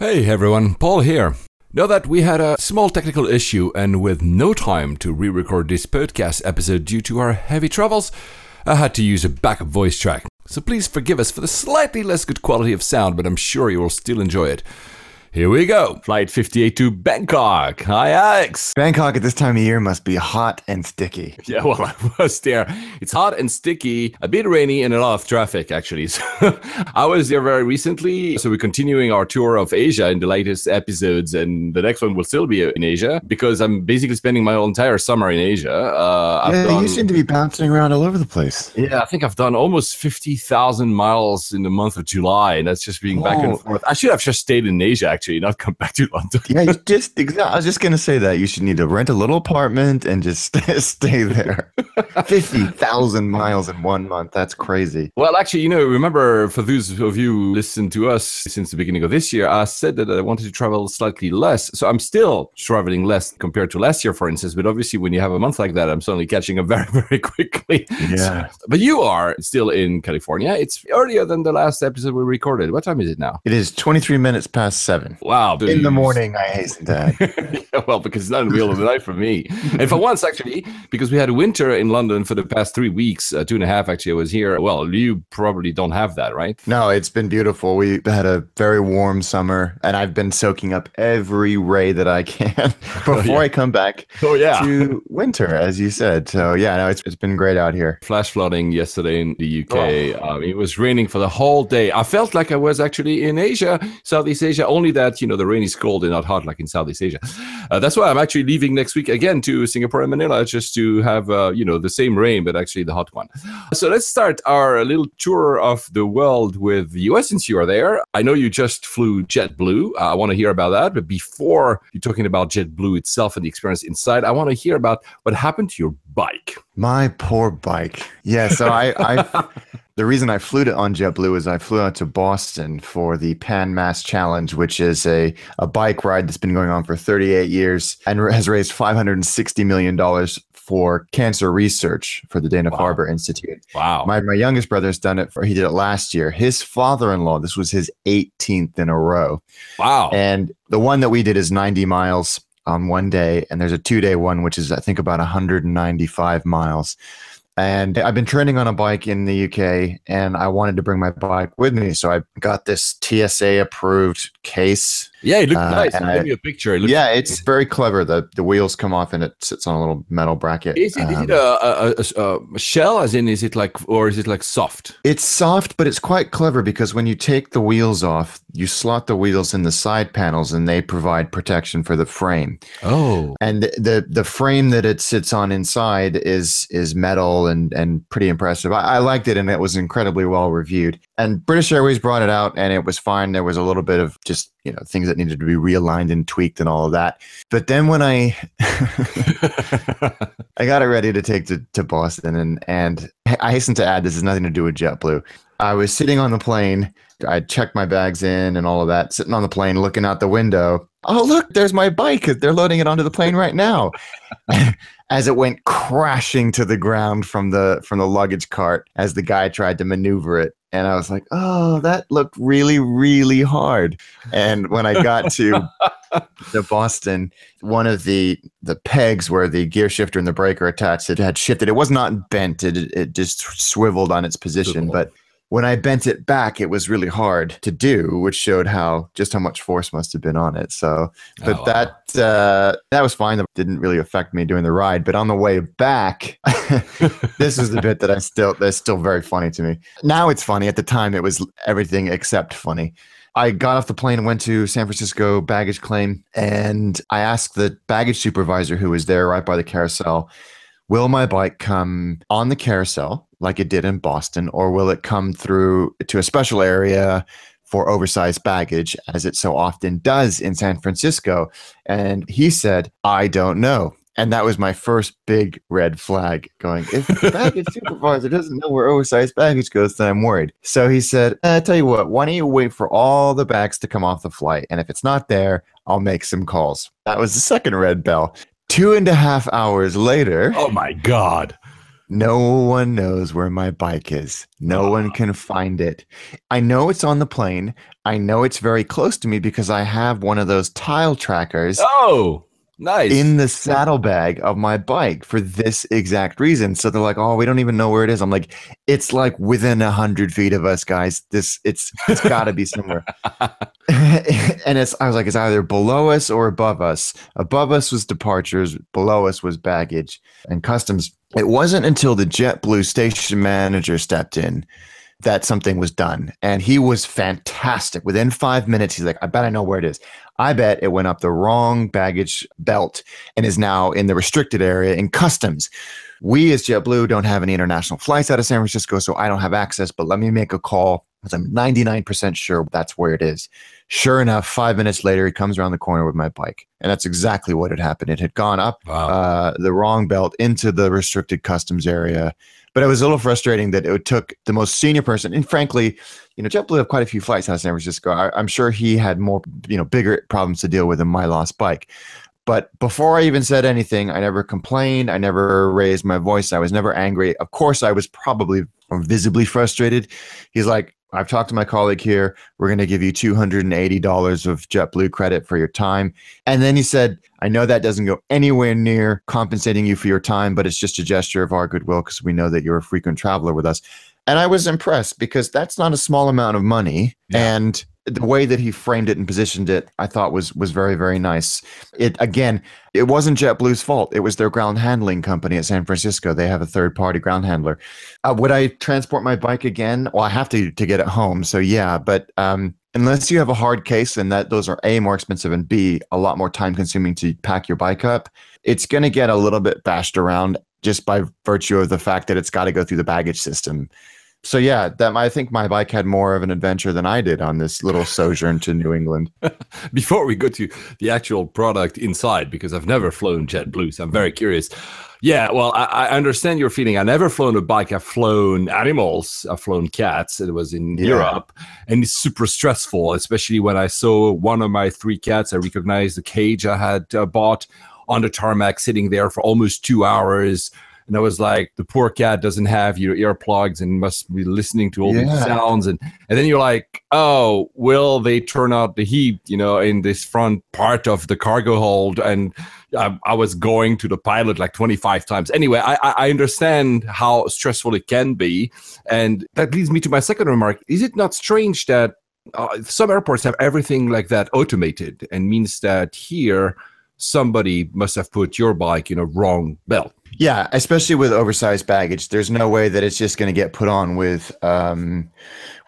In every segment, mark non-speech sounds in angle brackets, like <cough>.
Hey everyone, Paul here. Know that we had a small technical issue, and with no time to re record this podcast episode due to our heavy travels, I had to use a backup voice track. So please forgive us for the slightly less good quality of sound, but I'm sure you will still enjoy it. Here we go. Flight 58 to Bangkok. Hi, Alex. Bangkok at this time of year must be hot and sticky. <laughs> Yeah, well, I was there. It's hot and sticky, a bit rainy, and a lot of traffic, actually. <laughs> So I was there very recently. So we're continuing our tour of Asia in the latest episodes, and the next one will still be in Asia because I'm basically spending my entire summer in Asia. Uh, yeah, done- you seem to be bouncing around all over the place. yeah, I think I've done almost 50,000 miles in the month of July, and that's just being back Oh. and forth. I should have just stayed in Asia, actually, not come back to London. Yeah, you <laughs> just I was just gonna say that you should need to rent a little apartment and just <laughs> stay, there. <laughs> Fifty thousand miles in one month. That's crazy. Well, actually, you know, remember for those of you who listen to us since the beginning of this year, I said that I wanted to travel slightly less. So I'm still traveling less compared to last year, for instance. But obviously, when you have a month like that, I'm suddenly catching up very, very quickly. Yeah. But you are still in California. It's earlier than the last episode we recorded. What time is it now? It is twenty three minutes past seven. Wow. In the morning, I hasten to add. <laughs> Yeah, well, because it's not in the middle of the night for me. And for once, actually, because we had winter in London for the past three weeks, uh, two and a half, actually, I was here. Well, you probably don't have that, right? No, it's been beautiful. We had a very warm summer, and I've been soaking up every ray that I can <laughs> <laughs> before yeah. I come back Oh, yeah. to winter, as you said. So yeah, no, it's, it's been great out here. Flash flooding yesterday in the UK. Um, it was raining for the whole day. I felt like I was actually in Asia, Southeast Asia, only that, you know, the rain is cold and not hot like in Southeast Asia. Uh, that's why I'm actually leaving next week again to Singapore and Manila just to have, uh, you know, the same rain, but actually the hot one. So let's start our little tour of the world with the US since you are there. I know you just flew JetBlue. Uh, I want to hear about that. But before you're talking about JetBlue itself and the experience inside, I want to hear about what happened to your bike. My poor bike. Yeah, so I, I <laughs> the reason I flew to on JetBlue is I flew out to Boston for the Pan Mass Challenge, which is a, a bike ride that's been going on for 38 years and has raised 560 million dollars for cancer research for the Dana Wow. Farber Institute. Wow. My my youngest brother's done it for he did it last year. His father-in-law, this was his 18th in a row. wow. And the one that we did is 90 miles on one day. And there's a two day one, which is, I think, about 195 miles. And I've been training on a bike in the UK and I wanted to bring my bike with me. So I got this TSA approved case. Yeah, it looked Uh, nice. Give me a picture. It yeah, it's very clever. The the wheels come off and it sits on a little metal bracket. Is it, is Um, it a, a, a, a shell, as in, is it like, or is it like soft? It's soft, but it's quite clever because when you take the wheels off, you slot the wheels in the side panels and they provide protection for the frame. Oh, and the, the the frame that it sits on inside is is metal and and pretty impressive. I, I liked it and it was incredibly well reviewed. And British Airways brought it out and it was fine. There was a little bit of just you know things that needed to be realigned and tweaked and all of that. But then when I <laughs> I got it ready to take to, to Boston and and I hasten to add this has nothing to do with JetBlue. I was sitting on the plane. I checked my bags in and all of that, sitting on the plane looking out the window. Oh, look, there's my bike. They're loading it onto the plane right now. <laughs> as it went crashing to the ground from the from the luggage cart as the guy tried to maneuver it. And I was like, oh, that looked really, really hard. And when I got to <laughs> the Boston, one of the the pegs where the gear shifter and the brake are attached, it had shifted. It was not bent. It it just swiveled on its position. But when I bent it back, it was really hard to do, which showed how just how much force must have been on it. So, but Oh, wow. that uh, that was fine. That didn't really affect me during the ride. But on the way back, <laughs> this was the bit that I still that's still very funny to me. Now it's funny. At the time, it was everything except funny. I got off the plane and went to San Francisco baggage claim, and I asked the baggage supervisor who was there right by the carousel, "Will my bike come on the carousel like it did in Boston, or will it come through to a special area for oversized baggage, as it so often does in San Francisco. And he said, I don't know. And that was my first big red flag going, if the <laughs> baggage supervisor doesn't know where oversized baggage goes, then I'm worried. So he said, I tell you what, why don't you wait for all the bags to come off the flight? And if it's not there, I'll make some calls. That was the second red bell. Two and a half hours later, Oh my god. No one knows where my bike is. No one can find it. I know it's on the plane. I know it's very close to me because I have one of those tile trackers Oh, nice. in the saddlebag of my bike for this exact reason. So they're like, "Oh, we don't even know where it is." I'm like, "It's like within a hundred feet of us, guys. This it's it's got to be somewhere." <laughs> <laughs> and it's I was like, "It's either below us or above us." Above us was departures. Below us was baggage and customs. It wasn't until the JetBlue station manager stepped in that something was done. And he was fantastic. Within five minutes, he's like, I bet I know where it is. I bet it went up the wrong baggage belt and is now in the restricted area in customs. We as JetBlue don't have any international flights out of San Francisco, so I don't have access, but let me make a call because I'm 99% sure that's where it is. Sure enough, five minutes later, he comes around the corner with my bike. And that's exactly what had happened. It had gone up Wow. uh, the wrong belt into the restricted customs area. But it was a little frustrating that it took the most senior person, and frankly, you know, JetBlue have quite a few flights out of San Francisco. I, I'm sure he had more, you know, bigger problems to deal with than my lost bike. But before I even said anything, I never complained. I never raised my voice. I was never angry. Of course, I was probably visibly frustrated. He's like, I've talked to my colleague here. We're going to give you $280 of JetBlue credit for your time. And then he said, I know that doesn't go anywhere near compensating you for your time, but it's just a gesture of our goodwill because we know that you're a frequent traveler with us. And I was impressed because that's not a small amount of money. Yeah. And the way that he framed it and positioned it, I thought was was very very nice. It again, it wasn't JetBlue's fault. It was their ground handling company at San Francisco. They have a third party ground handler. Uh, would I transport my bike again? Well, I have to to get it home. So yeah, but um, unless you have a hard case and that those are a more expensive and b a lot more time consuming to pack your bike up, it's going to get a little bit bashed around just by virtue of the fact that it's got to go through the baggage system. So yeah, that I think my bike had more of an adventure than I did on this little sojourn to New England. <laughs> Before we go to the actual product inside, because I've never flown JetBlue, so I'm very curious. Yeah, well, I, I understand your feeling. I never flown a bike. I've flown animals. I've flown cats. It was in Yeah. Europe, and it's super stressful, especially when I saw one of my three cats. I recognized the cage I had uh, bought on the tarmac, sitting there for almost two hours. And I was like, the poor cat doesn't have your earplugs and must be listening to all these sounds. And and then you're like, oh, will they turn out the heat, you know, in this front part of the cargo hold? And I, I was going to the pilot like 25 times. Anyway, I, I I understand how stressful it can be. And that leads me to my second remark. Is it not strange that uh, some airports have everything like that automated and means that here somebody must have put your bike in a wrong belt? Yeah, especially with oversized baggage, there's no way that it's just going to get put on with um,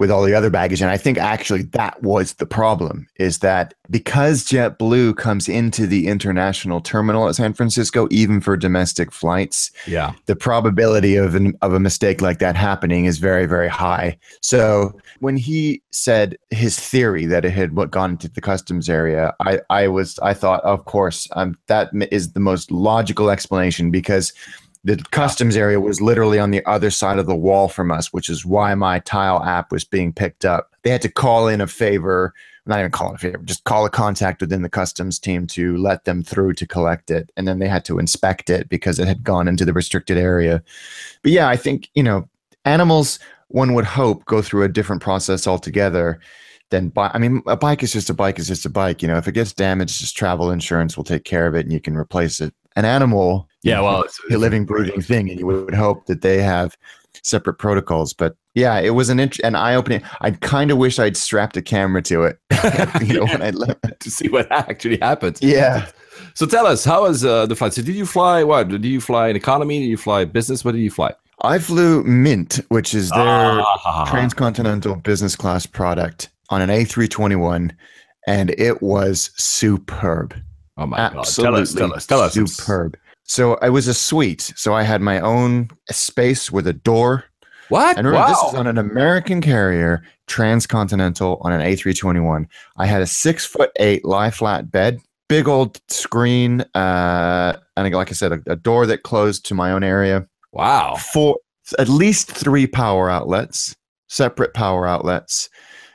with all the other baggage. And I think actually that was the problem is that because JetBlue comes into the international terminal at San Francisco, even for domestic flights, Yeah. the probability of an, of a mistake like that happening is very very high. So when he said his theory that it had what gone into the customs area, I I was I thought of course um, that is the most logical explanation because the customs area was literally on the other side of the wall from us, which is why my tile app was being picked up. They had to call in a favor, not even call it a favor, just call a contact within the customs team to let them through to collect it. And then they had to inspect it because it had gone into the restricted area. But yeah, I think, you know, animals, one would hope, go through a different process altogether than bi- I mean, a bike is just a bike is just a bike. You know, if it gets damaged, just travel insurance will take care of it and you can replace it. An animal, Yeah, well, it's, a living, breathing thing, and you would hope that they have separate protocols. But yeah, it was an int- an eye opening. I kind of wish I'd strapped a camera to it. <laughs> you know, when I left. <laughs> to see what actually happens. Yeah. So tell us, how was uh, the flight? So did you fly what? Did you fly in economy? Did you fly business? What did you fly? I flew Mint, which is their Ah. transcontinental business class product on an A321, and it was superb. oh my god! Absolutely Tell us, tell us, tell us. superb. So I was a suite. So I had my own space with a door, What? And remember, wow. this is on an American carrier, transcontinental, on an A321. I had a six foot eight lie flat bed, big old screen, uh, and like I said, a, a door that closed to my own area. wow. Four, at least three power outlets, separate power outlets,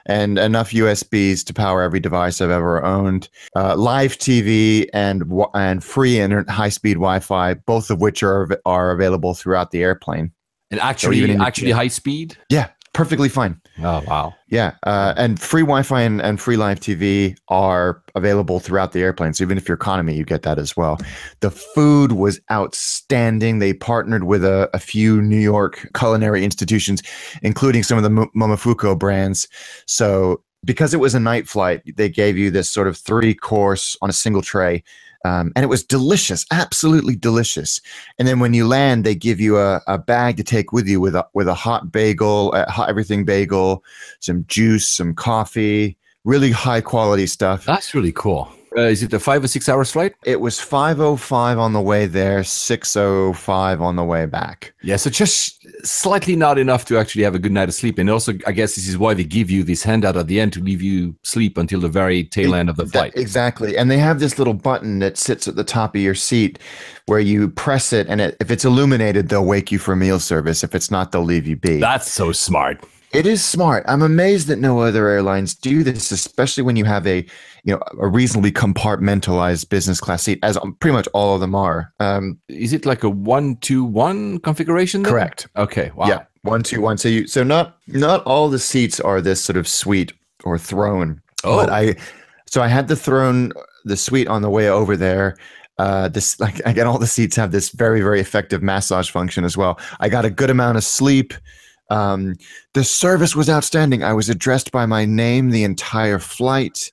and enough USBs to power every device I've ever owned. Uh, live TV and and free internet, high speed Wi-Fi, both of which are are available throughout the airplane. And actually, in- actually high speed. Yeah, perfectly fine. Oh wow. Yeah, uh, and free Wi-Fi and, and free live TV are available throughout the airplane. So even if you're economy, you get that as well. The food was outstanding. They partnered with a, a few New York culinary institutions, including some of the Mo- Momofuku brands. So because it was a night flight, they gave you this sort of three course on a single tray. Um, and it was delicious, absolutely delicious. And then when you land, they give you a, a bag to take with you with a with a hot bagel, a hot everything bagel, some juice, some coffee, really high quality stuff. That's really cool. Uh, is it a five or six hours flight? It was 505 on the way there, 605 on the way back. Yeah, so just slightly not enough to actually have a good night of sleep. And also, I guess this is why they give you this handout at the end to leave you sleep until the very tail end of the That- flight. exactly. And they have this little button that sits at the top of your seat where you press it and it, if it's illuminated, they'll wake you for meal service. If it's not, they'll leave you be. That's so smart. It is smart. I'm amazed that no other airlines do this, especially when you have a, you know, a reasonably compartmentalized business class seat, as pretty much all of them are. Um, Is it like a one two one configuration? then? correct. Okay. Wow. Yeah, one, two, one. So you, so not not all the seats are this sort of suite or throne. Oh. But I, so I had the throne, the suite on the way over there. Uh, this <laughs> like again, all the seats have this very very effective massage function as well. I got a good amount of sleep. Um, the service was outstanding. I was addressed by my name the entire flight.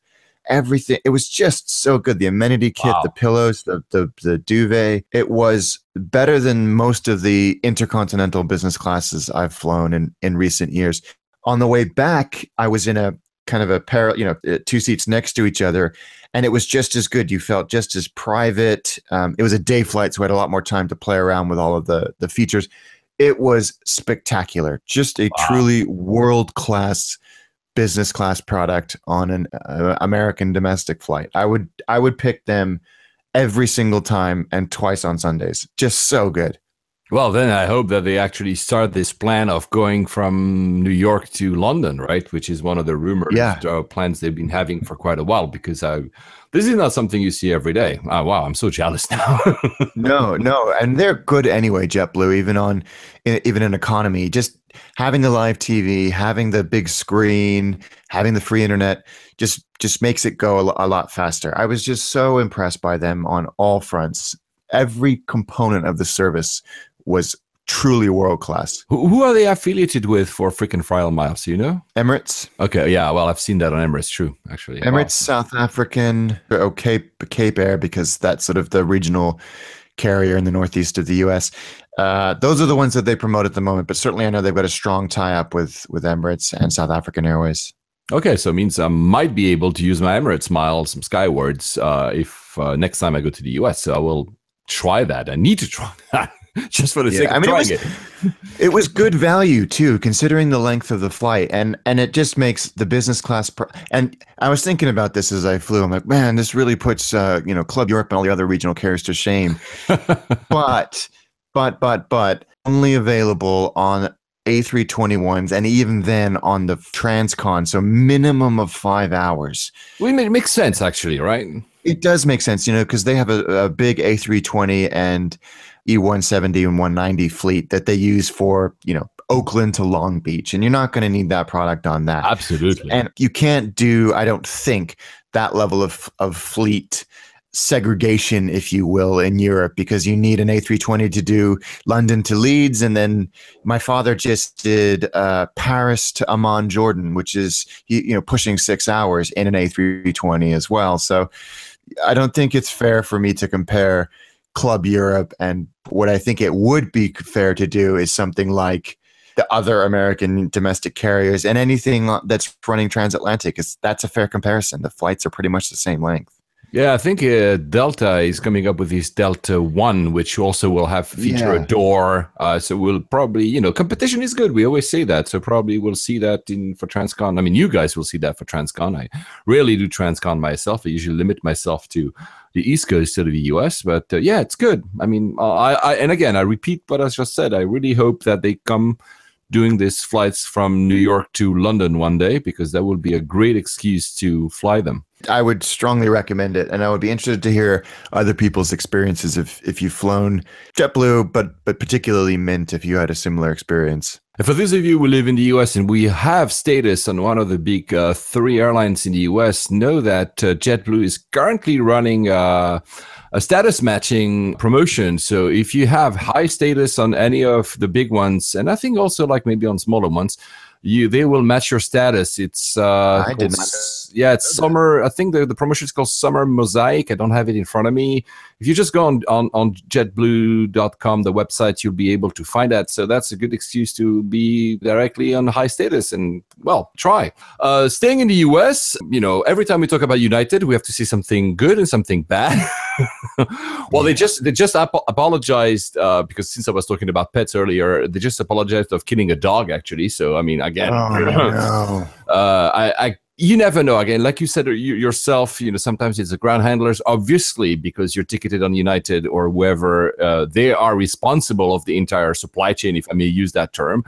Everything it was just so good. The amenity kit, Wow. the pillows, the, the the duvet. It was better than most of the intercontinental business classes I've flown in in recent years. On the way back, I was in a kind of a pair, you know, uh, two seats next to each other, and it was just as good. You felt just as private. Um, it was a day flight, so I had a lot more time to play around with all of the the features. It was spectacular. Just a Wow. truly world class business class product on an uh, American domestic flight. I would I would pick them every single time and twice on Sundays. Just so good. Well, then I hope that they actually start this plan of going from New York to London, right? Which is one of the rumored Yeah. uh, plans they've been having for quite a while. Because uh, this is not something you see every day. Oh, wow, I'm so jealous <laughs> now. no, no, and they're good anyway. JetBlue, even on even in economy, just having the live TV, having the big screen, having the free internet, just just makes it go a lot faster. I was just so impressed by them on all fronts. Every component of the service was truly world class. who, are they affiliated with for frequent flyer miles? You know? Emirates, Okay, yeah. Well, I've seen that on Emirates. True, actually. Wow. Emirates, South African, or Cape Cape Air because that's sort of the regional carrier in the northeast of the U.S. Uh, those are the ones that they promote at the moment, but certainly I know they've got a strong tie-up with with Emirates and South African Airways. Okay, so it means I might be able to use my Emirates miles, some Skywards, uh, if uh, next time I go to the US. So I will try that. I need to try <laughs> that <laughs> just for the Yeah, sake of I mean, it was- it. It was good value too, considering the length of the flight, and and it just makes the business class. Pr- and I was thinking about this as I flew. I'm like, man, this really puts uh, you know Club Europe and all the other regional carriers to shame. <laughs> but but but but only available on A321s and even then on the Transcon, so minimum of five hours. Well, it makes sense, actually, right? It does make sense, you know, because they have a, a big A320 and E170 and 190 fleet that they use for, you know, Oakland to Long Beach. And you're not going to need that product on that. Absolutely. And you can't do, I don't think, that level of, of fleet segregation, if you will, in Europe because you need an A320 to do London to Leeds. And then my father just did uh, Paris to Amman, Jordan, which is, you you know, pushing six hours in an A320 as well. So I don't think it's fair for me to compare Club Europe and what I think it would be fair to do is something like the other American domestic carriers and anything that's running transatlantic is that's a fair comparison. The flights are pretty much the same length. Yeah, I think uh, Delta is coming up with this Delta One, which also will have feature Yeah. a door. Uh, so we'll probably, you know, competition is good. We always say that. So probably we'll see that in for Transcon. I mean, you guys will see that for Transcon. I rarely do Transcon myself. I usually limit myself to the East Coast to the US. But uh, yeah, it's good. I mean, I, I and again, I repeat what I just said. I really hope that they come doing these flights from New York to London one day because that will be a great excuse to fly them. I would strongly recommend it, and I would be interested to hear other people's experiences if if you've flown JetBlue, but but particularly Mint if you had a similar experience. And for those of you who live in the US and we have status on one of the big uh, three airlines in the US, know that uh, JetBlue is currently running uh, a status matching promotion. So if you have high status on any of the big ones, and I think also like maybe on smaller ones, you they will match your status. It's uh, I did not yeah, it's summer. I think the, the promotion is called Summer Mosaic. I don't have it in front of me. If you just go on, on, on jetblue.com, the website, you'll be able to find that. So that's a good excuse to be directly on high status and, well, try. Uh, staying in the US, you know, every time we talk about United, we have to see something good and something bad. <laughs> well, they just they just ap- apologized uh, because since I was talking about pets earlier, they just apologized of killing a dog actually. So I mean, again, Oh, <laughs> no. uh, I, I you never know. Again, like you said you, yourself, you know, sometimes it's the ground handlers, obviously, because you're ticketed on United or whoever, uh, they are responsible of the entire supply chain, if I may use that term.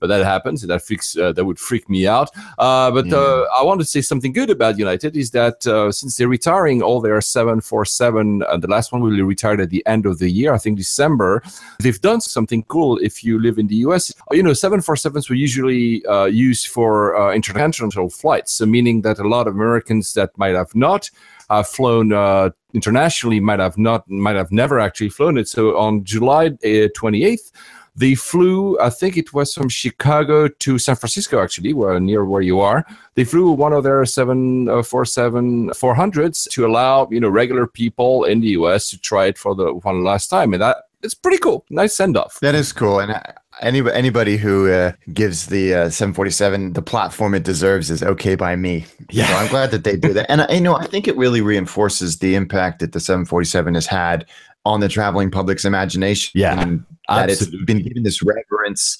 But that happens. That freaks. Uh, that would freak me out. Uh, but uh, I want to say something good about United is that uh, since they're retiring all their 747, uh, the last one will be retired at the end of the year, I think December. They've done something cool. If you live in the US, you know, 747s were usually uh, used for uh, international flights. So meaning that a lot of Americans that might have not uh, flown uh, internationally might have not might have never actually flown it. So on July uh, 28th. They flew, I think it was from Chicago to San Francisco, actually, where near where you are. They flew one of their 747 400s to allow, you know, regular people in the US to try it for the one last time. And that it's pretty cool. Nice send off. That is cool, and uh, any anybody who uh, gives the uh, 747 the platform it deserves is okay by me. Yeah. so I'm glad that they do that, and I, you know I think it really reinforces the impact that the 747 has had on the traveling public's imagination. Yeah, and that absolutely. it's been given this reverence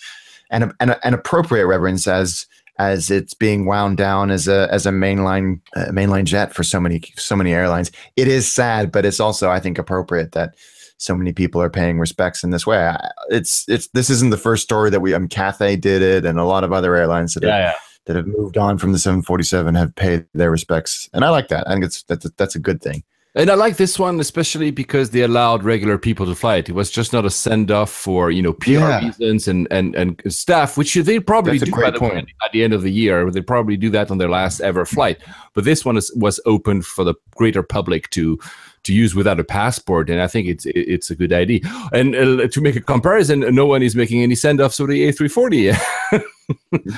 and an appropriate reverence as as it's being wound down as a as a mainline uh, mainline jet for so many so many airlines. It is sad, but it's also I think appropriate that so many people are paying respects in this way. I- It's it's this isn't the first story that we um Cathay did it, and a lot of other airlines that have, yeah. that have moved on from the 747 have paid their respects, and I like that. I think it's that's a, that's a good thing. And I like this one especially because they allowed regular people to fly it. It was just not a send off for you know PR Yeah. reasons and, and and staff, which they probably That's a do great by the point. at the end of the year. They probably do that on their last ever flight. But this one is, was open for the greater public to to use without a passport, and I think it's it's a good idea. And uh, to make a comparison, no one is making any send offs for the A340.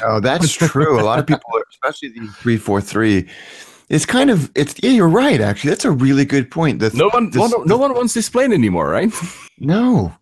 Oh, <laughs> that's true. A lot of people, especially the 343, it's kind of it's yeah. You're right. Actually, that's a really good point. The, no one, this- no one wants this plane anymore, right? <laughs> no,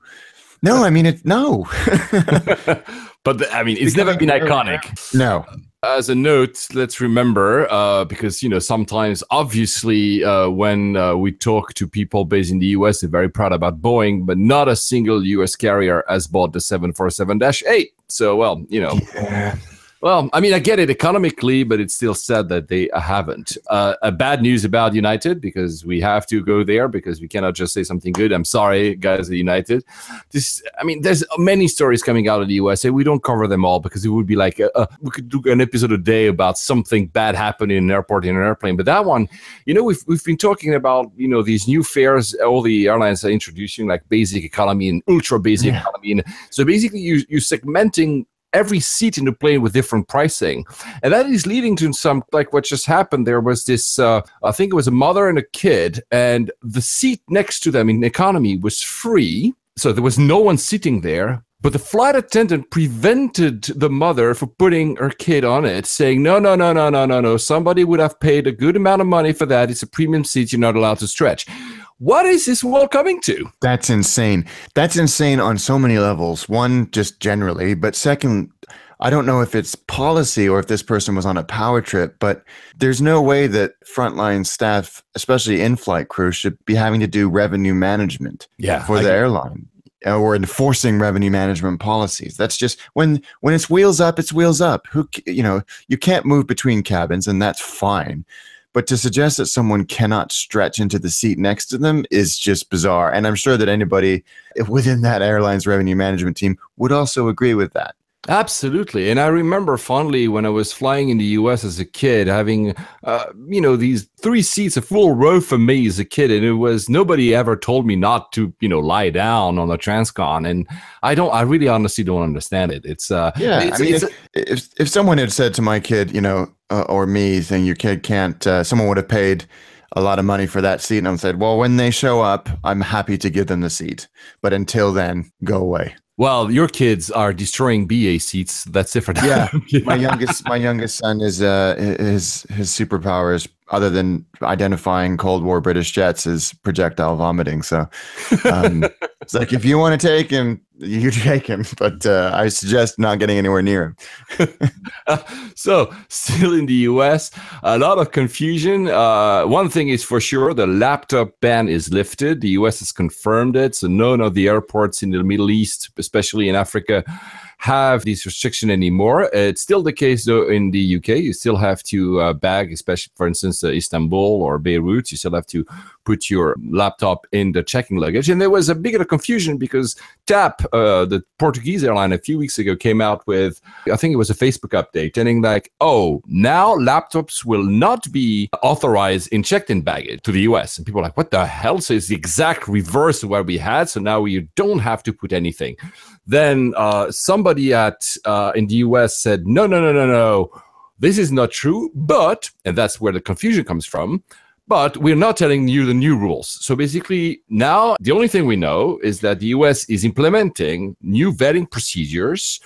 no. I mean, it no, <laughs> but the- I mean, it's never been iconic. no. as a note, let's remember uh, because you know sometimes, obviously, uh, when uh, we talk to people based in the US, they're very proud about Boeing, but not a single US carrier has bought the 747-8. So, well, you know, Yeah. Well, I mean, I get it economically, but it's still sad that they haven't. Uh, a bad news about United because we have to go there because we cannot just say something good. I'm sorry, guys at United. This, I mean, there's many stories coming out of the USA. We don't cover them all because it would be like uh, uh, we could do an episode a day about something bad happening in an airport in an airplane. But that one, you know, we've we've been talking about you know these new fares all the airlines are introducing, like basic economy and ultra basic Yeah. economy. And so basically, you you segmenting every seat in the plane with different pricing. And that is leading to some like what just happened there was this uh, i think it was a mother and a kid and the seat next to them in economy was free so there was no one sitting there but the flight attendant prevented the mother from putting her kid on it saying no no no no no no no somebody would have paid a good amount of money for that. It's a premium seat. You're not allowed to stretch what is this world coming to That's insane. That's insane on so many levels. One, just generally, but second, I don't know if it's policy or if this person was on a power trip, but there's no way that frontline staff, especially in-flight crew, should be having to do revenue management Yeah, for I the airline uh, or enforcing revenue management policies. That's just when when it's wheels up, it's wheels up. Who you know you can't move between cabins, and that's fine. But to suggest that someone cannot stretch into the seat next to them is just bizarre. And I'm sure that anybody within that airline's revenue management team would also agree with that. Absolutely. And I remember fondly when I was flying in the US as a kid, having, uh, you know, these three seats, a full row for me as a kid. And it was nobody ever told me not to, you know, lie down on the transcon. And I don't, I really honestly don't understand it. It's, uh, Yeah, it's, I mean, if if someone had said to my kid, you know, uh, or me, saying your kid can't, uh, someone would have paid a lot of money for that seat, and I said, well, when they show up, I'm happy to give them the seat, but until then, go away. well, your kids are destroying BA seats. That's different. Yeah, <laughs> my youngest my youngest son is uh his his superpowers other than identifying Cold War British jets is projectile vomiting. So um, <laughs> it's like if you want to take him, you take him, but uh, I suggest not getting anywhere near him. <laughs> so still in the us a lot of confusion uh, one thing is for sure the laptop ban is lifted the us has confirmed it so none of the airports in the middle east especially in africa have this restriction anymore it's still the case though in the uk you still have to uh, bag especially for instance uh, istanbul or beirut you still have to put your laptop in the checking luggage and there was a bit of confusion because tap uh, the portuguese airline a few weeks ago came out with I think it was a Facebook update telling like, oh, now laptops will not be authorized in checked-in baggage to the US. And people are like, what the hell? So it's the exact reverse of what we had. So now you don't have to put anything. Then uh, somebody at uh, in the US said, no, no, no, no, no. This is not true. But, and that's where the confusion comes from. But we're not telling you the new rules. So basically, now the only thing we know is that the US is implementing new vetting procedures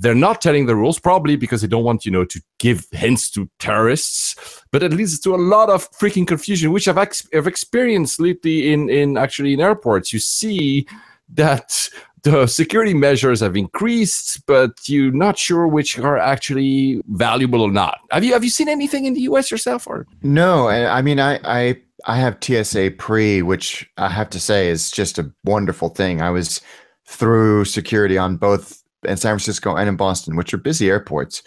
they're not telling the rules probably because they don't want you know to give hints to terrorists but it leads to a lot of freaking confusion which i've, ex- I've experienced lately in in actually in airports you see that the security measures have increased but you're not sure which are actually valuable or not have you have you seen anything in the us yourself or No, I mean I I I have TSA pre, which I have to say is just a wonderful thing. I was through security on both in San Francisco and in Boston, which are busy airports,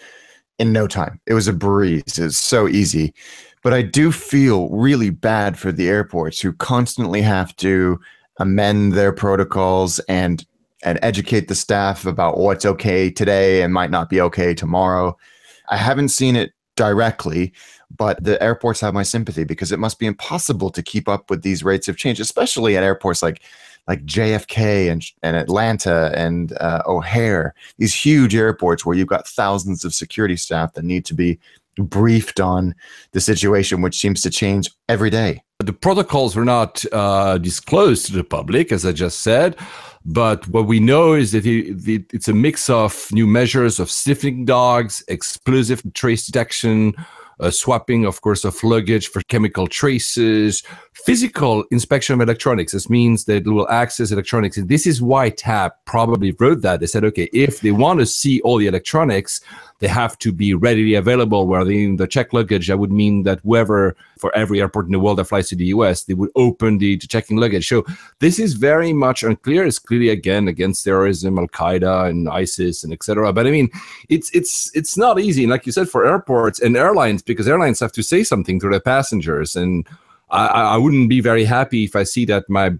in no time. It was a breeze. It's so easy. But I do feel really bad for the airports who constantly have to amend their protocols and and educate the staff about what's okay today and might not be okay tomorrow. I haven't seen it directly, but the airports have my sympathy because it must be impossible to keep up with these rates of change, especially at airports like like JFK and and Atlanta and uh, O'Hare, these huge airports where you've got thousands of security staff that need to be briefed on the situation, which seems to change every day. The protocols were not uh, disclosed to the public, as I just said. But what we know is that it, it- it's a mix of new measures of sniffing dogs, explosive trace detection, uh, swapping, of course, of luggage for chemical traces, physical inspection of electronics. This means that it will access electronics. And this is why TAP probably wrote that. They said, okay, if they want to see all the electronics, they have to be readily available. Where in the check luggage, that would mean that whoever, for every airport in the world that flies to the US, they would open the, the checking luggage. So this is very much unclear. It's clearly again against terrorism, Al Qaeda, and ISIS, and etc. But I mean, it's it's it's not easy. And like you said, for airports and airlines, because airlines have to say something to their passengers, and I, I wouldn't be very happy if I see that my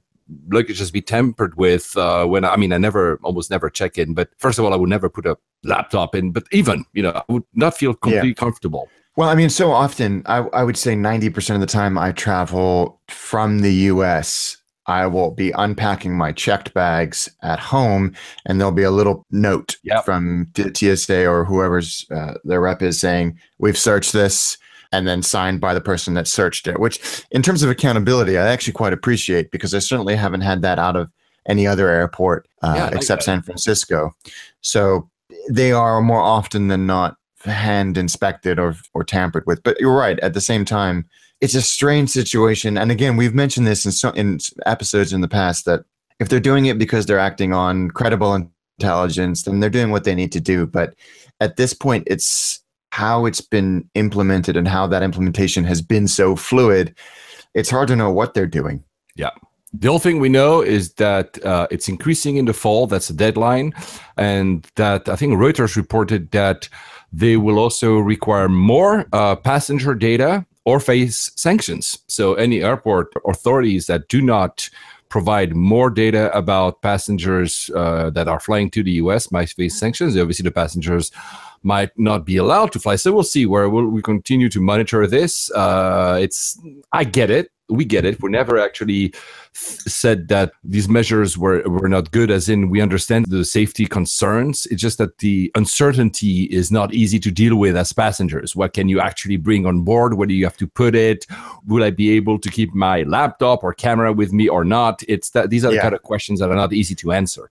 luggage has be tampered with uh, when I mean I never almost never check in. But first of all, I would never put a laptop in. But even you know, I would not feel completely comfortable. Well, I mean, so often, I, I would say 90% of the time I travel from the US, I will be unpacking my checked bags at home, and there'll be a little note Yep. from TSA or whoever's uh, their rep is saying, We've searched this, and then signed by the person that searched it, which, in terms of accountability, I actually quite appreciate because I certainly haven't had that out of any other airport uh, Yeah, like except. San Francisco. So they are more often than not hand inspected or or tampered with. But you're right. At the same time, it's a strange situation. And again, we've mentioned this in so in episodes in the past that if they're doing it because they're acting on credible intelligence, then they're doing what they need to do. But at this point, it's how it's been implemented and how that implementation has been so fluid. It's hard to know what they're doing. Yeah. The only thing we know is that uh, it's increasing in the fall. That's the deadline. And that I think Reuters reported that they will also require more uh, passenger data or face sanctions. So, any airport authorities that do not provide more data about passengers uh, that are flying to the US might face sanctions. Obviously, the passengers might not be allowed to fly. So we'll see where we'll, we continue to monitor this. Uh, it's I get it we get it. We never actually said that these measures were, were not good, as in we understand the safety concerns. It's just that the uncertainty is not easy to deal with as passengers. What can you actually bring on board? Where do you have to put it? Will I be able to keep my laptop or camera with me or not? It's that these are yeah. the kind of questions that are not easy to answer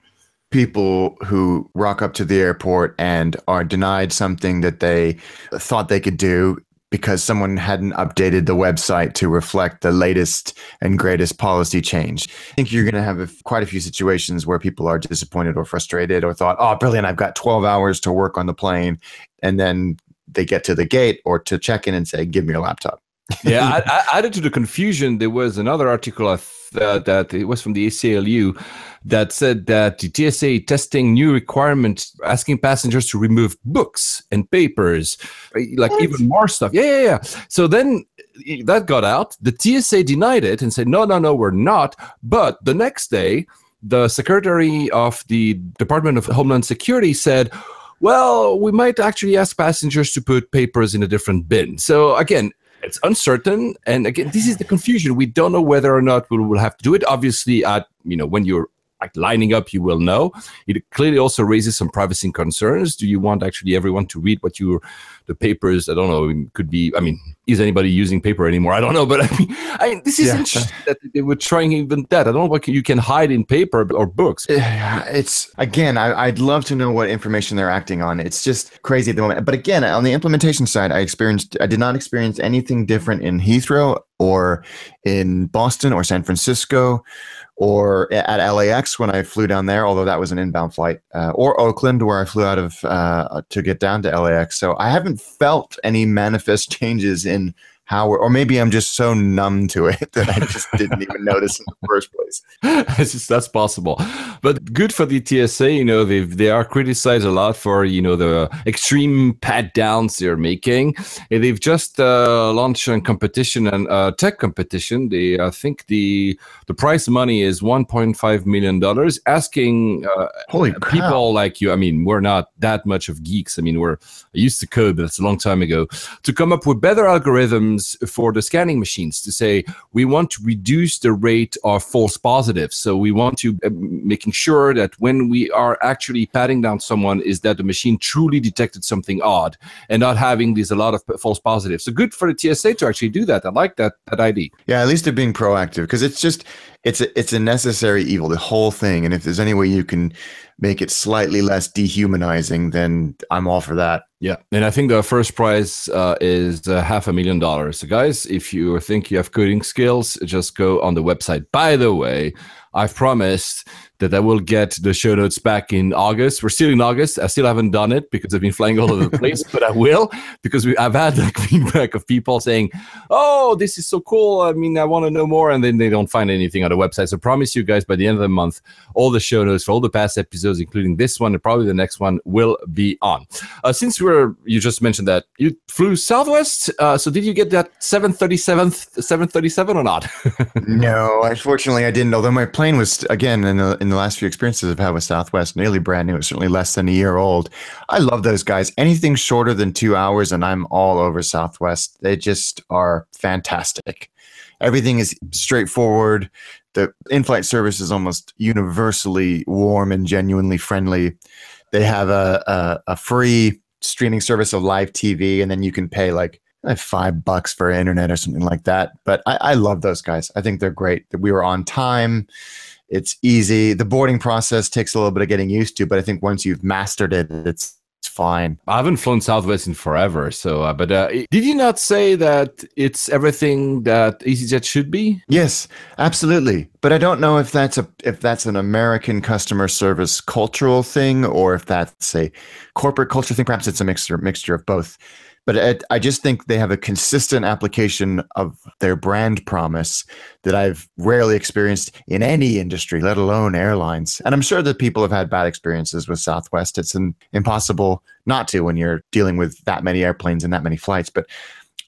people who rock up to the airport and are denied something that they thought they could do because someone hadn't updated the website to reflect the latest and greatest policy change. I think you're going to have a, quite a few situations where people are disappointed or frustrated or thought, oh, brilliant, I've got 12 hours to work on the plane. And then they get to the gate or to check in and say, give me your laptop. yeah, <laughs> I, I added to the confusion, there was another article I uh, that it was from the ACLU that said that the TSA testing new requirements asking passengers to remove books and papers, like what? even more stuff. Yeah, yeah, yeah. So then that got out. The TSA denied it and said, no, no, no, we're not. But the next day, the secretary of the Department of Homeland Security said, well, we might actually ask passengers to put papers in a different bin. So again, it's uncertain. And again this is the confusion. We don't know whether or not we will have to do it. Obviously at you know when you're like lining up you will know. It clearly also raises some privacy concerns. Do you want actually everyone to read what your the papers? I don't know could be i mean is anybody using paper anymore? I don't know <laughs> but i mean, I mean this is yeah. interesting that they were trying even that. I don't know what you can hide in paper or books. It's again I, i'd love to know what information they're acting on. It's just crazy at the moment. But again on the implementation side i experienced i did not experience anything different in heathrow or in boston or san francisco or at LAX when I flew down there, although that was an inbound flight, uh, or Oakland where I flew out of uh, to get down to LAX. So I haven't felt any manifest <laughs> changes in how, or maybe I'm just so numb to it <laughs> that I just didn't even <laughs> notice in the first place. just, that's possible, but good for the TSA. You know, they they are criticized a lot for you know the extreme pat downs they're making. And they've just uh, launched a competition and uh, tech competition. They I think the the prize money is 1.5 million dollars. Asking uh, holy people like you. I mean, we're not that much of geeks. I mean, we're I used to code, but it's a long time ago. To come up with better algorithms for the scanning machines to say we want to reduce the rate of false positives. So we want to uh, making sure that when we are actually patting down someone, is that the machine truly detected something odd and not having these a lot of false positives. So good for the TSA to actually do that. I like that that idea. Yeah, at least they're being proactive because it's just it's a, it's a necessary evil, the whole thing. And if there's any way you can make it slightly less dehumanizing, then I'm all for that. Yeah, and I think the first prize uh, is uh, half a million dollars. So, guys, if you think you have coding skills, just go on the website. By the way, I've promised that I will get the show notes back in August. We're still in August. I still haven't done it because I've been flying all over the place, <laughs> but I will because we, I've had like <laughs> feedback of people saying, "Oh, this is so cool. I mean, I want to know more," and then they don't find anything on the website. So, I promise you guys by the end of the month, all the show notes for all the past episodes, including this one and probably the next one, will be on. Uh, since we're you just mentioned that you flew Southwest, uh, so did you get that 737 737 or not? <laughs> no, unfortunately, I didn't. Although my plane was again in the in the last few experiences I've had with Southwest, nearly brand new. It's certainly less than a year old. I love those guys. Anything shorter than two hours, and I'm all over Southwest. They just are fantastic. Everything is straightforward. The in-flight service is almost universally warm and genuinely friendly. They have a, a, a free streaming service of live TV, and then you can pay like five bucks for internet or something like that. But I, I love those guys. I think they're great. That we were on time. It's easy. The boarding process takes a little bit of getting used to, but I think once you've mastered it, it's it's fine. I haven't flown Southwest in forever, so uh, but uh, did you not say that it's everything that EasyJet should be? Yes, absolutely. But I don't know if that's a if that's an American customer service cultural thing or if that's a corporate culture thing. Perhaps it's a mixture mixture of both. But it, I just think they have a consistent application of their brand promise that I've rarely experienced in any industry, let alone airlines. And I'm sure that people have had bad experiences with Southwest. It's an, impossible not to when you're dealing with that many airplanes and that many flights. But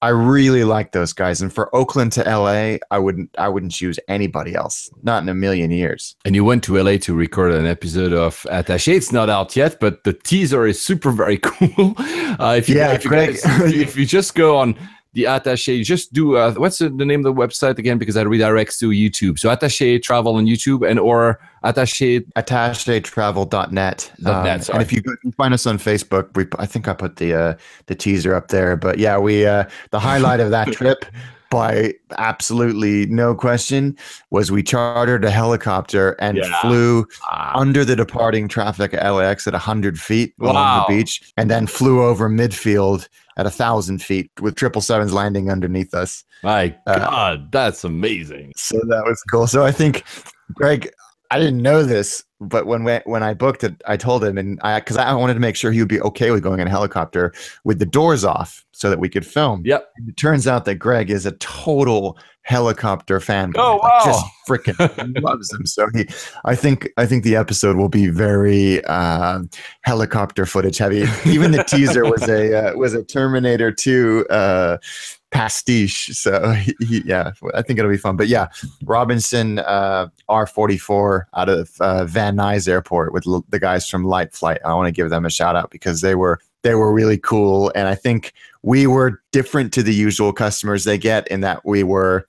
I really like those guys, and for Oakland to LA, I wouldn't I wouldn't choose anybody else, not in a million years. And you went to LA to record an episode of Attaché. It's not out yet, but the teaser is super very <laughs> cool. Uh, if you, Yeah, if you, Greg- guys- if you just go on the Attaché, just do uh, what's the, name of the website again? Because that redirects to YouTube. So Attaché Travel on YouTube and or Attaché attachetravel.net. Dot net, Um, and if you go, find us on Facebook, we I think I put the uh, the teaser up there. But yeah, we uh, the highlight of that <laughs> trip, by absolutely no question, was we chartered a helicopter and Yeah. flew Ah, under the departing traffic at LAX at 100 feet along Wow. the beach, and then flew over midfield at a thousand feet with triple sevens landing underneath us. my Uh, God, that's amazing. So that was cool. So I think, Greg, I didn't know this, but when we, when I booked it, I told him, and I because I wanted to make sure he would be okay with going in a helicopter with the doors off so that we could film. Yep. And It turns out that Greg is a total helicopter fan. Oh, Like, wow. Just freaking <laughs> loves them. So he, I think, I think the episode will be very uh, helicopter footage heavy. Even the teaser was a uh, was a Terminator Two uh, pastiche. So <laughs> he, yeah, I think it'll be fun. But yeah, Robinson uh, R44 out of uh, Van Nuys Airport with l- the guys from Light Flight. I want to give them a shout out because they were they were really cool, and I think we were different to the usual customers they get in that we were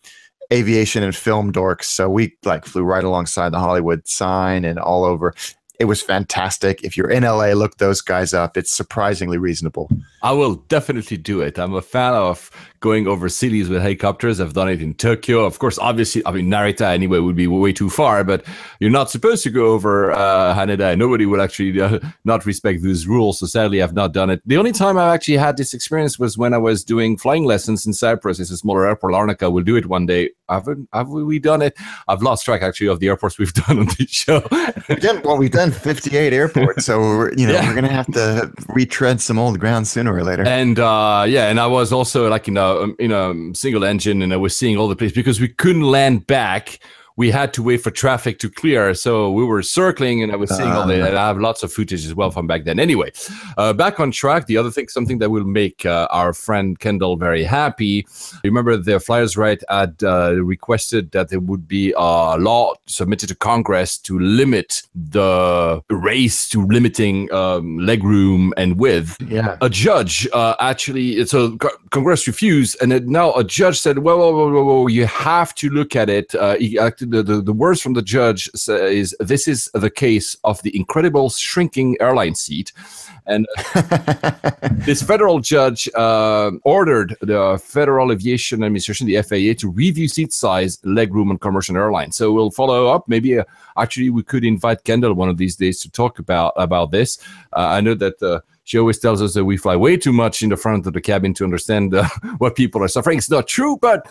aviation and film dorks. So we like flew right alongside the Hollywood sign and all over. It was fantastic. If you're in LA, look those guys up. It's surprisingly reasonable. I will definitely do it. I'm a fan of going over cities with helicopters. I've done it in Tokyo. Of course, obviously, I mean, Narita anyway would be way too far, but you're not supposed to go over uh, Haneda. Nobody would actually uh, not respect those rules. So sadly, I've not done it. The only time I actually had this experience was when I was doing flying lessons in Cyprus. It's a smaller airport. Larnaca will do it one day. Haven't have we done it? I've lost track actually of the airports we've <laughs> done on this show. Done, well, we've done 58 airports, so we're, you know Yeah. we're gonna have to retread some old ground sooner or later. and uh yeah and i was also like in a um, in a single engine and i was seeing all the places because we couldn't land back we had to wait for traffic to clear. So we were circling and i was seeing all the Ah. and i have lots of footage as well from back then. Anyway uh, back on track the other thing something that will make uh, our friend kendall very happy. Remember the flyers right had uh, requested that there would be a law submitted to congress to limit the race to limiting um, leg room and width. Yeah, a judge uh, actually so co- congress refused and now a judge said well, whoa whoa whoa, whoa you have to look at it. Uh, he, acted, the, the, the words from the judge sa- is this is the case of the incredible shrinking airline seat and <laughs> this federal judge uh, ordered the Federal Aviation Administration, the FAA, to review seat size, leg room on commercial airlines. So we'll follow up. Maybe uh, actually we could invite Kendall one of these days to talk about about this. Uh, I know that. Uh, she always tells us that we fly way too much in the front of the cabin to understand uh, <laughs> what people are suffering. It's not true, but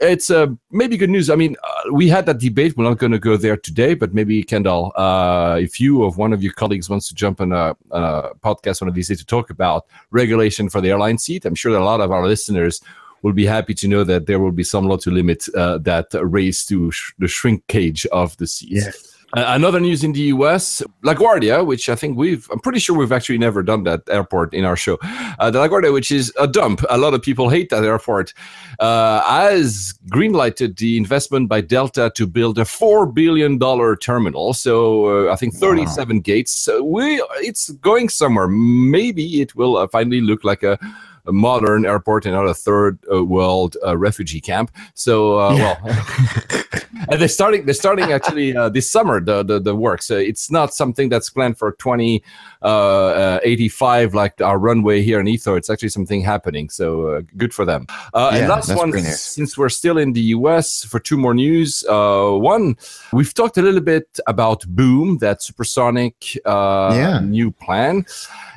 it's uh, maybe good news. I mean, uh, we had that debate. We're not going to go there today, but maybe Kendall, uh, if you or one of your colleagues wants to jump on a, a podcast one of these days to talk about regulation for the airline seat, I'm sure that a lot of our listeners will be happy to know that there will be some law to limit uh, that race to sh- the shrink cage of the seats. Uh, another news in the US, LaGuardia, which I think we've, I'm pretty sure we've actually never done that airport in our show. Uh, the LaGuardia, which is a dump. A lot of people hate that airport, uh, has greenlighted the investment by Delta to build a $4 billion terminal. So uh, I think 37 gates. So we, it's going somewhere. Maybe it will uh, finally look like a modern airport and not a third uh, world uh, refugee camp. So, uh, <laughs> well, <laughs> and they're starting. They're starting actually uh, this summer. The the, the work. So it's not something that's planned for 20, uh, uh, 85 like our runway here in Heathrow. It's actually something happening. So uh, good for them. Uh, and last one, since we're still in the US for two more news. Uh, one, we've talked a little bit about Boom, that supersonic uh, Yeah. new plan.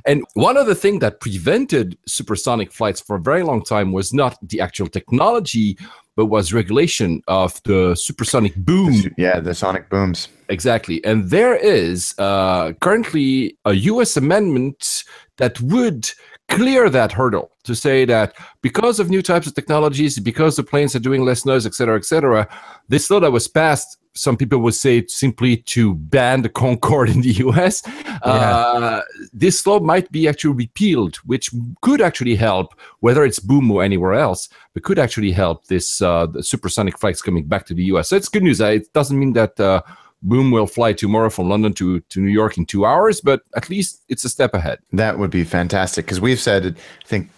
And one of the things that prevented supersonic flights for a very long time was not the actual technology, but was regulation of the supersonic boom. Yeah, the sonic booms. Exactly. And there is uh, currently a US amendment that would clear that hurdle to say that because of new types of technologies, because the planes are doing less noise, et cetera, et cetera, this law that was passed, some people would say simply to ban the Concorde in the US. Uh, this law might be actually repealed, which could actually help, whether it's boom or anywhere else, but could actually help this uh, the supersonic flights coming back to the US. So it's good news. It doesn't mean that. Uh, Boom We'll fly tomorrow from London to, to New York in two hours, but at least it's a step ahead. That would be fantastic because we've said, I think,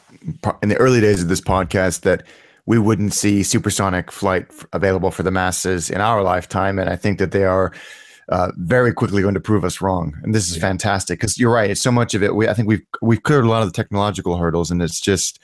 in the early days of this podcast that we wouldn't see supersonic flight available for the masses in our lifetime, and I think that they are uh, very quickly going to prove us wrong. And this is fantastic because you're right. It's so much of it. We I think we've we've cleared a lot of the technological hurdles, and it's just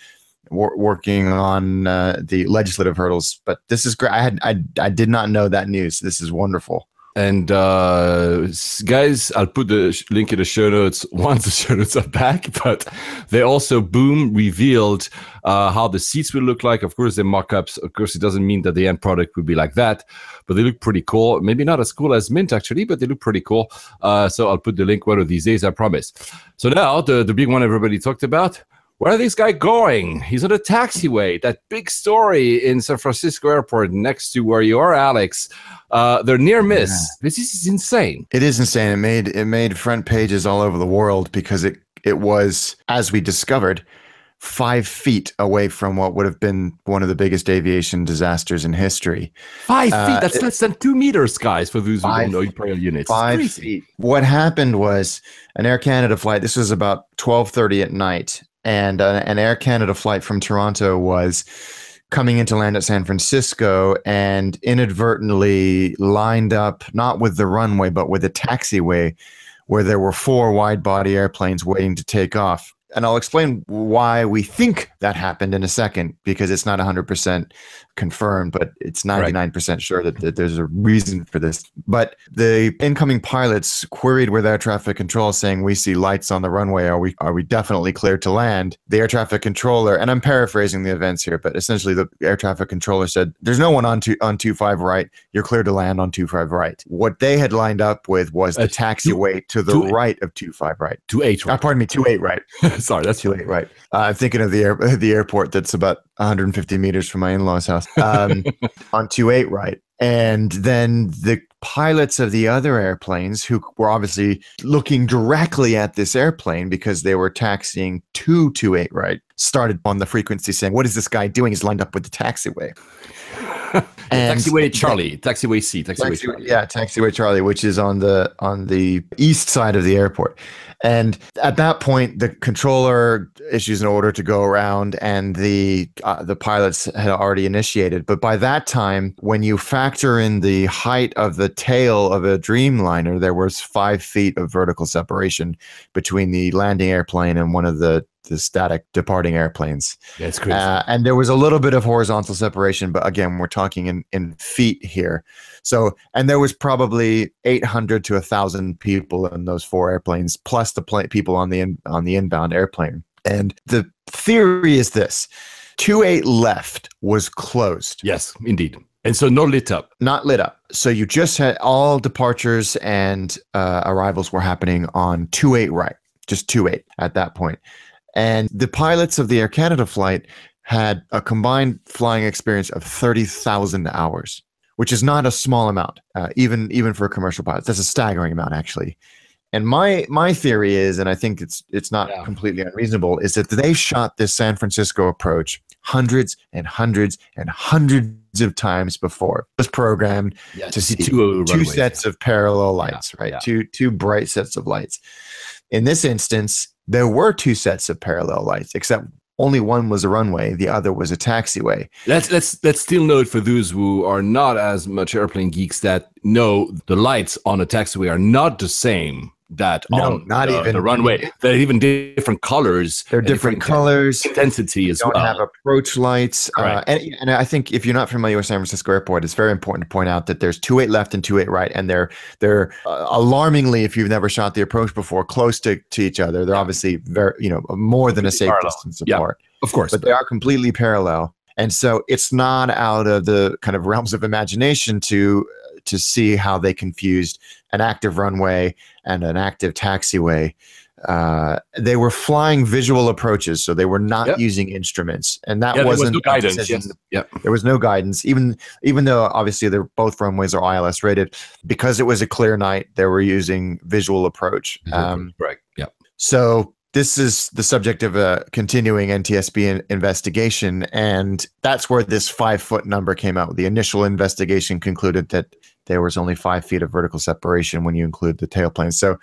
wor- working on uh, the legislative hurdles. But this is great. I had I I did not know that news. This is wonderful. And uh, guys, I'll put the link in the show notes <laughs> once the show notes are back. But they also, Boom revealed uh, how the seats will look like. Of course, they're mock ups. Of course, it doesn't mean that the end product will be like that, but they look pretty cool. Maybe not as cool as Mint, actually, but they look pretty cool. Uh, so I'll put the link one of these days, I promise. So now, the, the big one everybody talked about. Where is this guy going? He's on a taxiway. That big story in San Francisco airport next to where you are, Alex. Uh, they're near miss. This is insane. It is insane. It made it made front pages all over the world because it it was, as we discovered, five feet away from what would have been one of the biggest aviation disasters in history. Five Uh, feet. That's it- less than two meters, guys, for those who don't know imperial units. Five feet. What happened was an Air Canada flight. This was about twelve thirty at night, and uh, an Air Canada flight from Toronto was coming into land at San Francisco and inadvertently lined up not with the runway but with a taxiway where there were four wide body airplanes waiting to take off. And I'll explain why we think that happened in a second because it's not 100% confirmed, but it's 99% sure that, that there's a reason for this. But the incoming pilots queried with air traffic control saying, We see lights on the runway. Are we are we definitely cleared to land? The air traffic controller, and I'm paraphrasing the events here, but essentially the air traffic controller said, There's no one on two on two five right. You're clear to land on two five right. What they had lined up with was the Uh, taxiway to the two- right of two five right. Two eight. Uh, pardon me, two eight right. <laughs> Sorry, that's Too late, right? Uh, I'm thinking of the air, <laughs> the airport that's about 150 meters from my in-laws' house um, <laughs> on 28 right, and then the pilots of the other airplanes who were obviously looking directly at this airplane because they were taxiing to 28 right started on the frequency saying, "What is this guy doing? He's lined up with the taxiway." <laughs> Taxiway Charlie, taxiway C, taxiway Taxi, Charlie. yeah, Taxiway Charlie, which is on the on the east side of the airport. And at that point, the controller issues an order to go around, and the uh, the pilots had already initiated. But by that time, when you factor in the height of the tail of a Dreamliner, there was five feet of vertical separation between the landing airplane and one of the the static departing airplanes. That's crazy. Uh, and there was a little bit of horizontal separation, but again, we're talking in, in feet here. So, and there was probably 800 to 1,000 people in those four airplanes, plus the pla- people on the in, on the inbound airplane. And the theory is this: two eight left was closed, yes, indeed. And so not lit up. not lit up. So you just had all departures and uh, arrivals were happening on two eight right, just two eight at that point. And the pilots of the Air Canada flight had a combined flying experience of 30,000 hours, which is not a small amount, uh, even even for a commercial pilots. That's a staggering amount, actually. And my my theory is, and I think it's it's not Yeah. completely unreasonable, is that they've shot this San Francisco approach hundreds and hundreds and hundreds of times before. It was programmed Yeah, to see two, two sets of parallel Yeah, lights, right? yeah. Two two bright sets of lights. In this instance, there were two sets of parallel lights, except only one was a runway, the other was a taxiway. Let's let's let's still note for those who are not as much airplane geeks that know the lights on a taxiway are not the same that No, on not the, even. the runway. They're even different colors. They're and different colors. intensity as don't well. have approach lights. Uh, and, and I think if you're not familiar with San Francisco Airport, it's very important to point out that there's two eight left and two eight right, and they're they're uh, alarmingly, if you've never shot the approach before, close to, to each other. They're obviously very you know more than a safe Parallel. distance Yeah. apart, of course. but they are completely parallel. And so it's not out of the kind of realms of imagination to to see how they confused an active runway and an active taxiway. Uh, they were flying visual approaches, so they were not Yep. using instruments, and that yeah, there was wasn't no guidance. decision Yes. Yeah. there was no guidance, even even though obviously they're both runways are ILS rated. Because it was a clear night, they were using visual approach. Um, Correct. Yeah. so this is the subject of a continuing NTSB in- investigation, and that's where this five foot number came out. The initial investigation concluded that there was only five feet of vertical separation when you include the tailplane. So.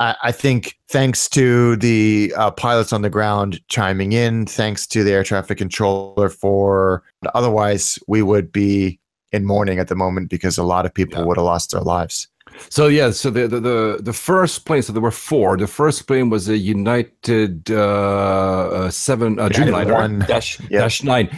I I think thanks to the uh, pilots on the ground chiming in, thanks to the air traffic controller for otherwise we would be in mourning at the moment because a lot of people Yeah. would have lost their lives. So yeah, so the, the the the first plane. So there were four. The first plane was a United uh, uh, seven uh, Dreamliner dash Yep. dash nine.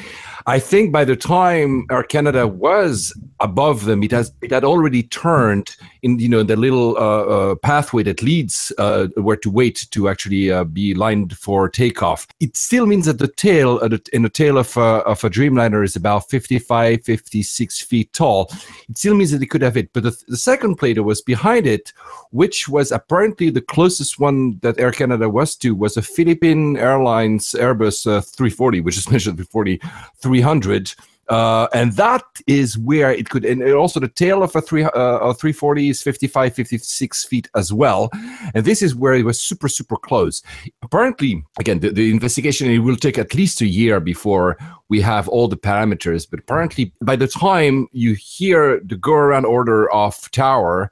I think by the time Air Canada was above them, it has it had already turned in you know the little uh, uh, pathway that leads uh, where to wait to actually uh, be lined for takeoff. It still means that the tail uh, the, in the tail of a, of a Dreamliner is about 55, 56 feet tall. It still means that it could have it, But the, the second plane that was behind it, which was apparently the closest one that Air Canada was to, was a Philippine Airlines Airbus uh, 340, which is mentioned 340 300. Uh, and that is where it could, and also the tail of a three, uh, a 340 is 55, 56 feet as well. And this is where it was super, super close. Apparently, again, the, the investigation it will take at least a year before we have all the parameters. But apparently, by the time you hear the go around order of tower,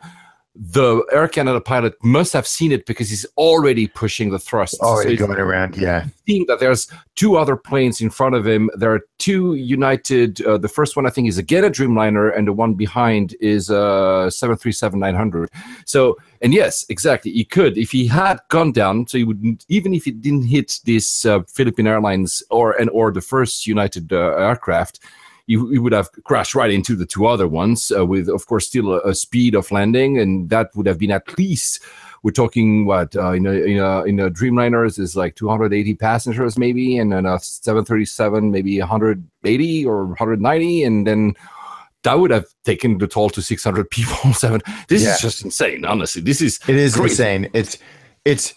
the Air Canada pilot must have seen it because he's already pushing the thrust. Already So going around, yeah. seeing that there's two other planes in front of him. There are two United. Uh, the first one I think is again a Dreamliner, and the one behind is a 737-900. So, and yes, exactly, he could if he had gone down. So he would even if he didn't hit this uh, Philippine Airlines or and or the first United uh, aircraft. You, you would have crashed right into the two other ones uh, with, of course, still a, a speed of landing, and that would have been at least we're talking what uh, in a in a in a Dreamliners is like 280 passengers maybe, and then a 737 maybe 180 or 190, and then that would have taken the toll to 600 people. <laughs> Seven. This Yeah. is just insane. Honestly, this is It is crazy. insane. It's it's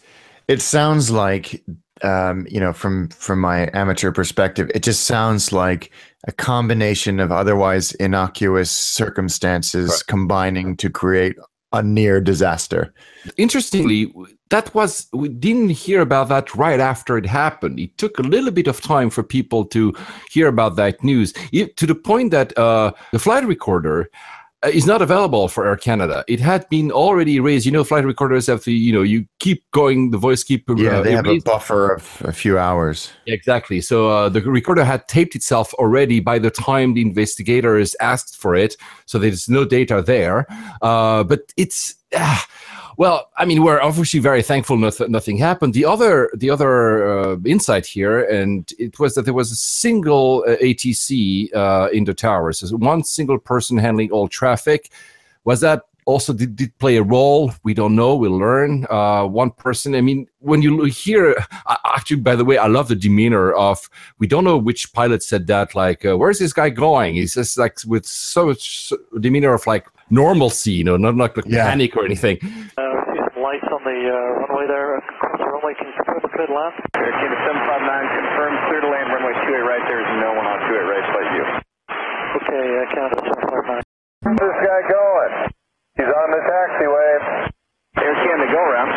it sounds like um, you know, from from my amateur perspective, it just sounds like a combination of otherwise innocuous circumstances Right. combining to create a near disaster. Interestingly, that was we didn't hear about that right after it happened. It took a little bit of time for people to hear about that news, e- to the point that uh, the flight recorder is not available for Air Canada. It had been already raised. You know, flight recorders have to, you know, you keep going, the voice keep. uh, Yeah, they have a buffer of a few hours. Exactly. So uh, the recorder had taped itself already by the time the investigators asked for it. So there's no data there. Uh, but it's. ah, well, I mean, we're obviously very thankful nothing, nothing happened. The other, the other uh, insight here, and it was that there was a single uh, ATC uh, in the towers, so one single person handling all traffic. Was that also did, did play a role? We don't know. We'll learn. Uh, one person. I mean, when you hear, actually, by the way, I love the demeanor of. We don't know which pilot said that. Like, uh, where's this guy going? He's just like with so much demeanor of like normalcy, you know, not like Yeah. panic or anything. Uh, see some lights on the uh, runway there. Across the runway, can you confirm the clear to land? Air Canada 759, confirm clear to land runway 28 right. There is no one on 28 right, flight view. Okay, uh, Canada 759. Where's this guy going? He's on the taxiway. Air Canada, go around.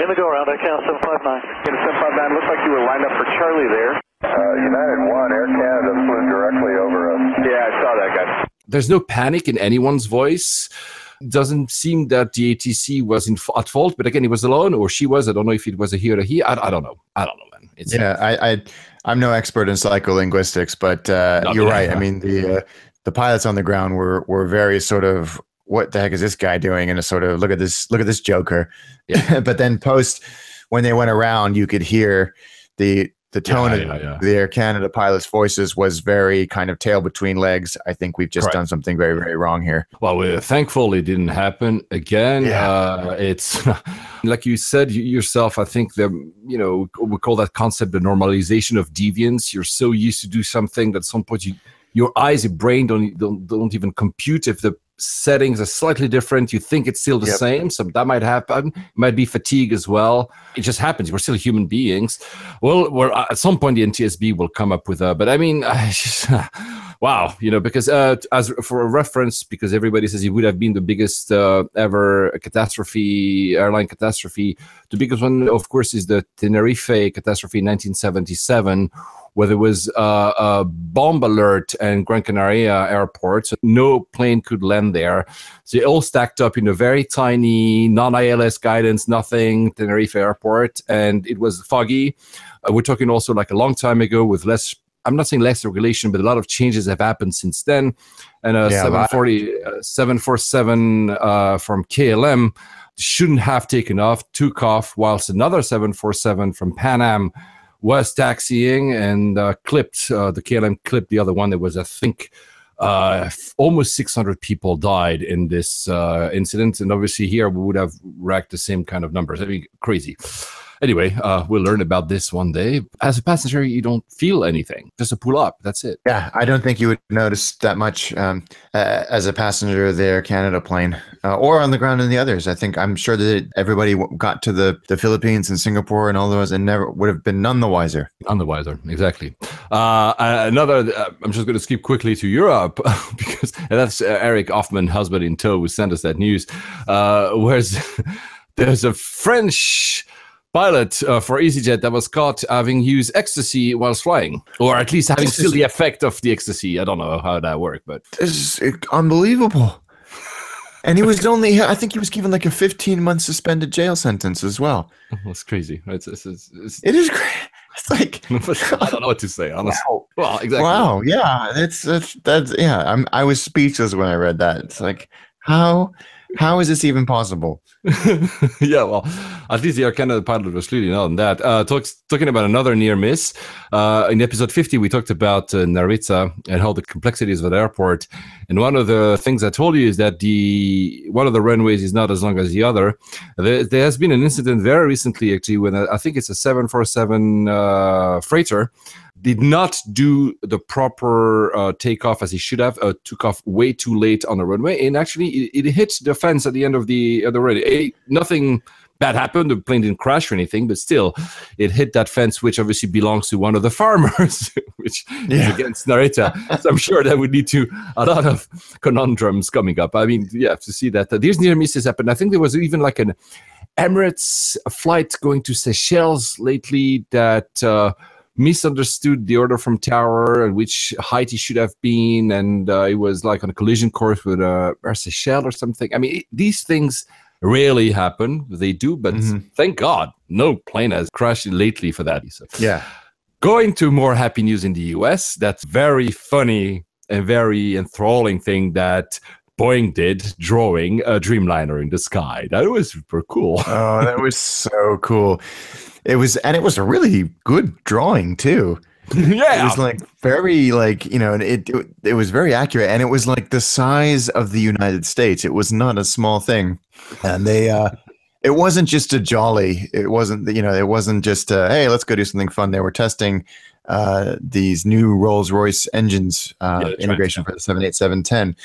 In the go around, Air Canada 759. Canada 759, looks like you were lined up for Charlie there. Uh, United 1, Air Canada flew directly over us. Yeah, I saw that guy. there's no panic in anyone's voice. Doesn't seem that the ATC was in, at fault, but again, he was alone, or she was. I don't know if it was a he or a he. I, I don't know. I don't know, man. It's Yeah, I, I I'm no expert in psycholinguistics, but uh, you're right. I mean, the uh, the pilots on the ground were were very sort of what the heck is this guy doing? And a sort of look at this, look at this Joker. Yeah. <laughs> but then post when they went around, you could hear the the tone Yeah, of yeah, the Air Canada pilots' voices was very kind of tail between legs. I think we've just Correct. done something very, very wrong here. Well, we're thankful it didn't happen again. Uh, it's <laughs> like you said yourself. I think the you know we call that concept the normalization of deviance. You're so used to do something that at some point you, your eyes, your brain don't, don't don't even compute if the settings are slightly different. You think it's still the Yep. same, so that might happen. It might be fatigue as well. It just happens. We're still human beings. Well, we're, at some point the NTSB will come up with a. But I mean, <laughs> I just, <laughs> wow, you know, because uh, as for a reference, because everybody says it would have been the biggest uh, ever catastrophe, airline catastrophe. The biggest one, of course, is the Tenerife catastrophe in 1977 where it was uh, a bomb alert and Gran Canaria airport. So no plane could land there. So it all stacked up in a very tiny, non-ILS guidance, nothing Tenerife airport, and it was foggy. Uh, we're talking also like a long time ago with less. I'm not saying less regulation, but a lot of changes have happened since then. And a Yeah, 740, uh, 747 uh, from KLM shouldn't have taken off, took off, whilst another 747 from Pan Am was taxiing and uh, clipped uh, the KLM clipped the other one. There was, I think, uh, almost 600 people died in this uh, incident, and obviously here we would have racked the same kind of numbers. I mean, crazy. Anyway, uh, we'll learn about this one day. As a passenger, you don't feel anything; just a pull up. That's it. Yeah, I don't think you would notice that much um, uh, as a passenger of the Air Canada plane uh, or on the ground in the others. I think I'm sure that everybody got to the, the Philippines and Singapore and all those and never would have been none the wiser. None the wiser, exactly. Uh, another, uh, I'm just going to skip quickly to Europe <laughs> because and that's uh, Eric Hoffman, husband in tow, who sent us that news. Uh, where's <laughs> there's a French pilot uh, for EasyJet that was caught having used ecstasy whilst flying, or at least having still the effect of the ecstasy. I don't know how that worked, but uh, unbelievable. And he was only, I think he was given like a 15 month suspended jail sentence as well. <laughs> That's crazy. It's, it's, it's, it's, It is great. It's like, <laughs> I don't know what to say, honestly. wow. Well, exactly. Wow. Yeah. That's, that's, that's, yeah. I'm, I was speechless when I read that. It's like, how, how is this even possible? <laughs> yeah, well, at least the Air Canada pilot was clearly not on that. Uh, talks, talking about another near miss. Uh, in episode 50, we talked about uh, Narita and how the complexities of the airport. And one of the things I told you is that the one of the runways is not as long as the other. There, there has been an incident very recently, actually, when uh, I think it's a 747 uh, freighter did not do the proper uh, takeoff as he should have. Uh, took off way too late on the runway, and actually it, it hit the fence at the end of the of the runway. Eh, nothing bad happened. The plane didn't crash or anything, but still, it hit that fence, which obviously belongs to one of the farmers, <laughs> which Yeah. is against Narita. so I'm sure that would lead to a lot of conundrums coming up. I mean, yeah, to see that uh, these near misses happen. I think there was even like an Emirates flight going to Seychelles lately that. Uh, misunderstood the order from tower and which height he should have been and uh, it was like on a collision course with uh, a Seychelles or something i mean it, these things rarely happen they do but Mhm. thank god no plane has crashed lately for that so Yeah. going to more happy news in the us that's very funny and very enthralling thing that boeing did drawing a dreamliner in the sky that was super cool Oh, that was <laughs> so cool. It was, and it was a really good drawing too. yeah, <laughs> It was like very like you know, and it, it it was very accurate, and it was like the size of the United States. It was not a small thing, and they. uh It wasn't just a jolly. It wasn't you know. It wasn't just uh hey, let's go do something fun. They were testing uh these new Rolls Royce engines uh, Yeah, integration for the seven eight seven ten.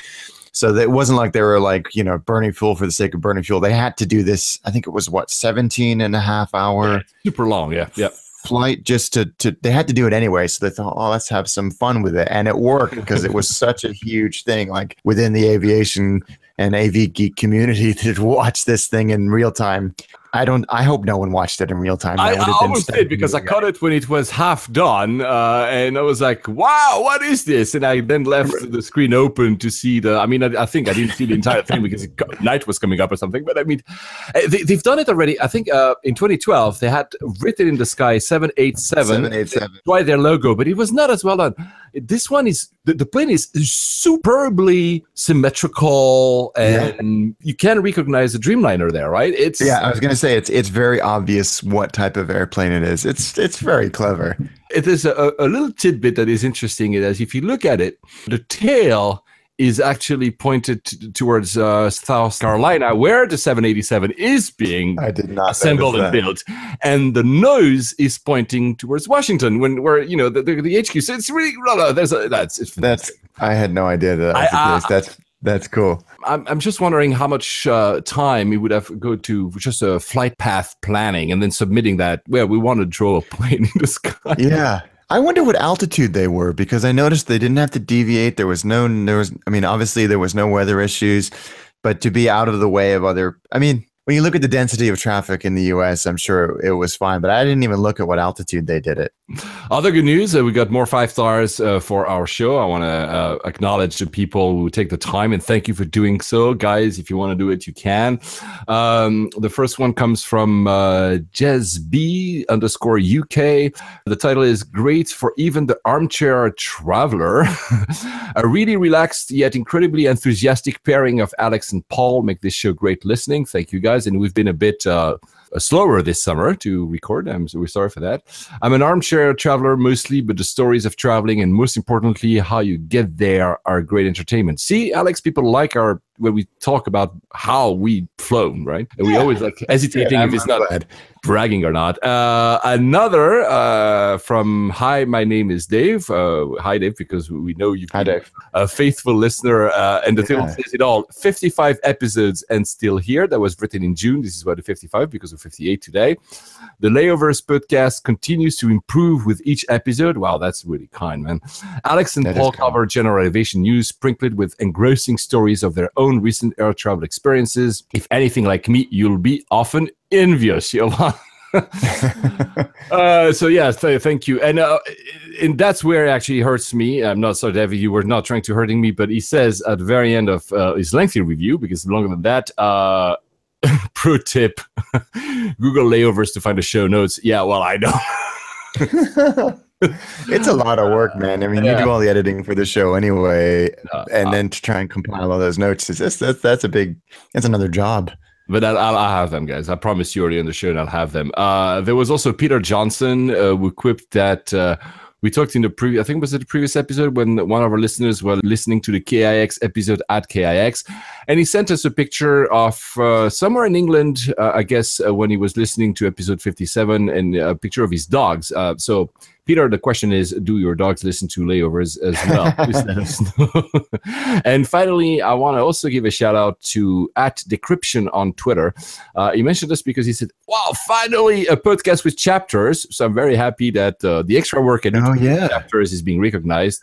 So that it wasn't like they were like, you know, burning fuel for the sake of burning fuel. They had to do this, I think it was what, 17 and a half hour super long yeah yeah flight just to, to, they had to do it anyway. So they thought, oh, let's have some fun with it. And it worked because it was such a huge thing, like within the aviation and AV geek community <laughs> to watch this thing in real time I don't. I hope no one watched it in real time. I, I almost did because I weird. caught it when it was half done, uh, and I was like, "Wow, what is this?" And I then left the screen open to see the. I mean, I, I think I didn't see the entire thing because it, night was coming up or something. But I mean, uh, they, they've done it already. I think uh, in 2012 they had written in the sky 787. Seven eight seven. Try their logo, but it was not as well done. This one is the, the plane is superbly symmetrical, and you can recognize the Dreamliner there, right? It's Yeah, I was gonna say it's it's very obvious what type of airplane it is. It's it's very clever. it is a, a little tidbit that is interesting is if you look at it the tail is actually pointed t- towards uh, south carolina where the 787 is being I did not assembled and built and the nose is pointing towards washington when where you know the, the, the hq so it's really no, no, there's a, that's it's. That's I had no idea that, that was I- the I- case. That's that's cool. I'm, I'm just wondering how much uh, time it would have go to just a flight path planning and then submitting that well we want to draw a plane <laughs> in the sky Yeah. I wonder what altitude they were because I noticed they didn't have to deviate. There was no there was I mean obviously there was no weather issues, but to be out of the way of other I mean when you look at the density of traffic in the US, I'm sure it was fine, but I didn't even look at what altitude they did it. Other good news, uh, we got more five stars uh, for our show. I want to uh, acknowledge the people who take the time and thank you for doing so. Guys, if you want to do it, you can. Um, the first one comes from uh, Jez B underscore UK. The title is Great for Even the Armchair Traveler. <laughs> A really relaxed yet incredibly enthusiastic pairing of Alex and Paul make this show great listening. Thank you guys. And we've been a bit. Uh, Uh, slower this summer to record. I'm so sorry for that. I'm an armchair traveler mostly, but the stories of traveling and most importantly, how you get there are great entertainment. See, Alex, people like our when we talk about how we flown, right? And we always like hesitating if it's not glad. bragging or not. Uh, another uh, from Hi, my name is Dave. Uh, hi, Dave, because we know you've Hi, been Dave. a faithful listener, uh, and the title says it all. 55 episodes and still here. That was written in June. This is why the 55 because of 58 today. The Layovers podcast continues to improve with each episode. Wow, that's really kind, man. Alex and That Paul cover general aviation news, sprinkled with engrossing stories of their own recent air travel experiences. If anything like me, you'll be often envious. <laughs> Johan. <laughs> uh, so yeah, th- thank you, and uh, and that's where it actually hurts me. I'm not sorry, David. You were not trying to hurting me, but he says at the very end of uh, his lengthy review, because longer than that. Uh, <laughs> pro tip: Google layovers to find the show notes. Yeah, well, I know. It's a lot of work, man. I mean, Yeah. you do all the editing for the show anyway, Uh, and then to try and compile all those notes is that's that's, that's a big that's another job. But I'll, I'll I'll have them, guys. I promise you already on the show, and I'll have them. Uh, there was also Peter Johnson uh, who quipped that uh, we talked in the previous, I think it was it the previous episode when one of our listeners were listening to the KIX episode at KIX, and he sent us a picture of uh, somewhere in England, uh, I guess, uh, when he was listening to episode 57, and a picture of his dogs. Uh, so, Peter, the question is Do your dogs listen to layovers as well? <laughs> Please let us know. <laughs> and finally, I want to also give a shout out to at Decryption on Twitter. Uh, he mentioned this because he said, Wow, finally a podcast with chapters. So I'm very happy that uh, the extra work do Oh yeah. chapters is being recognized.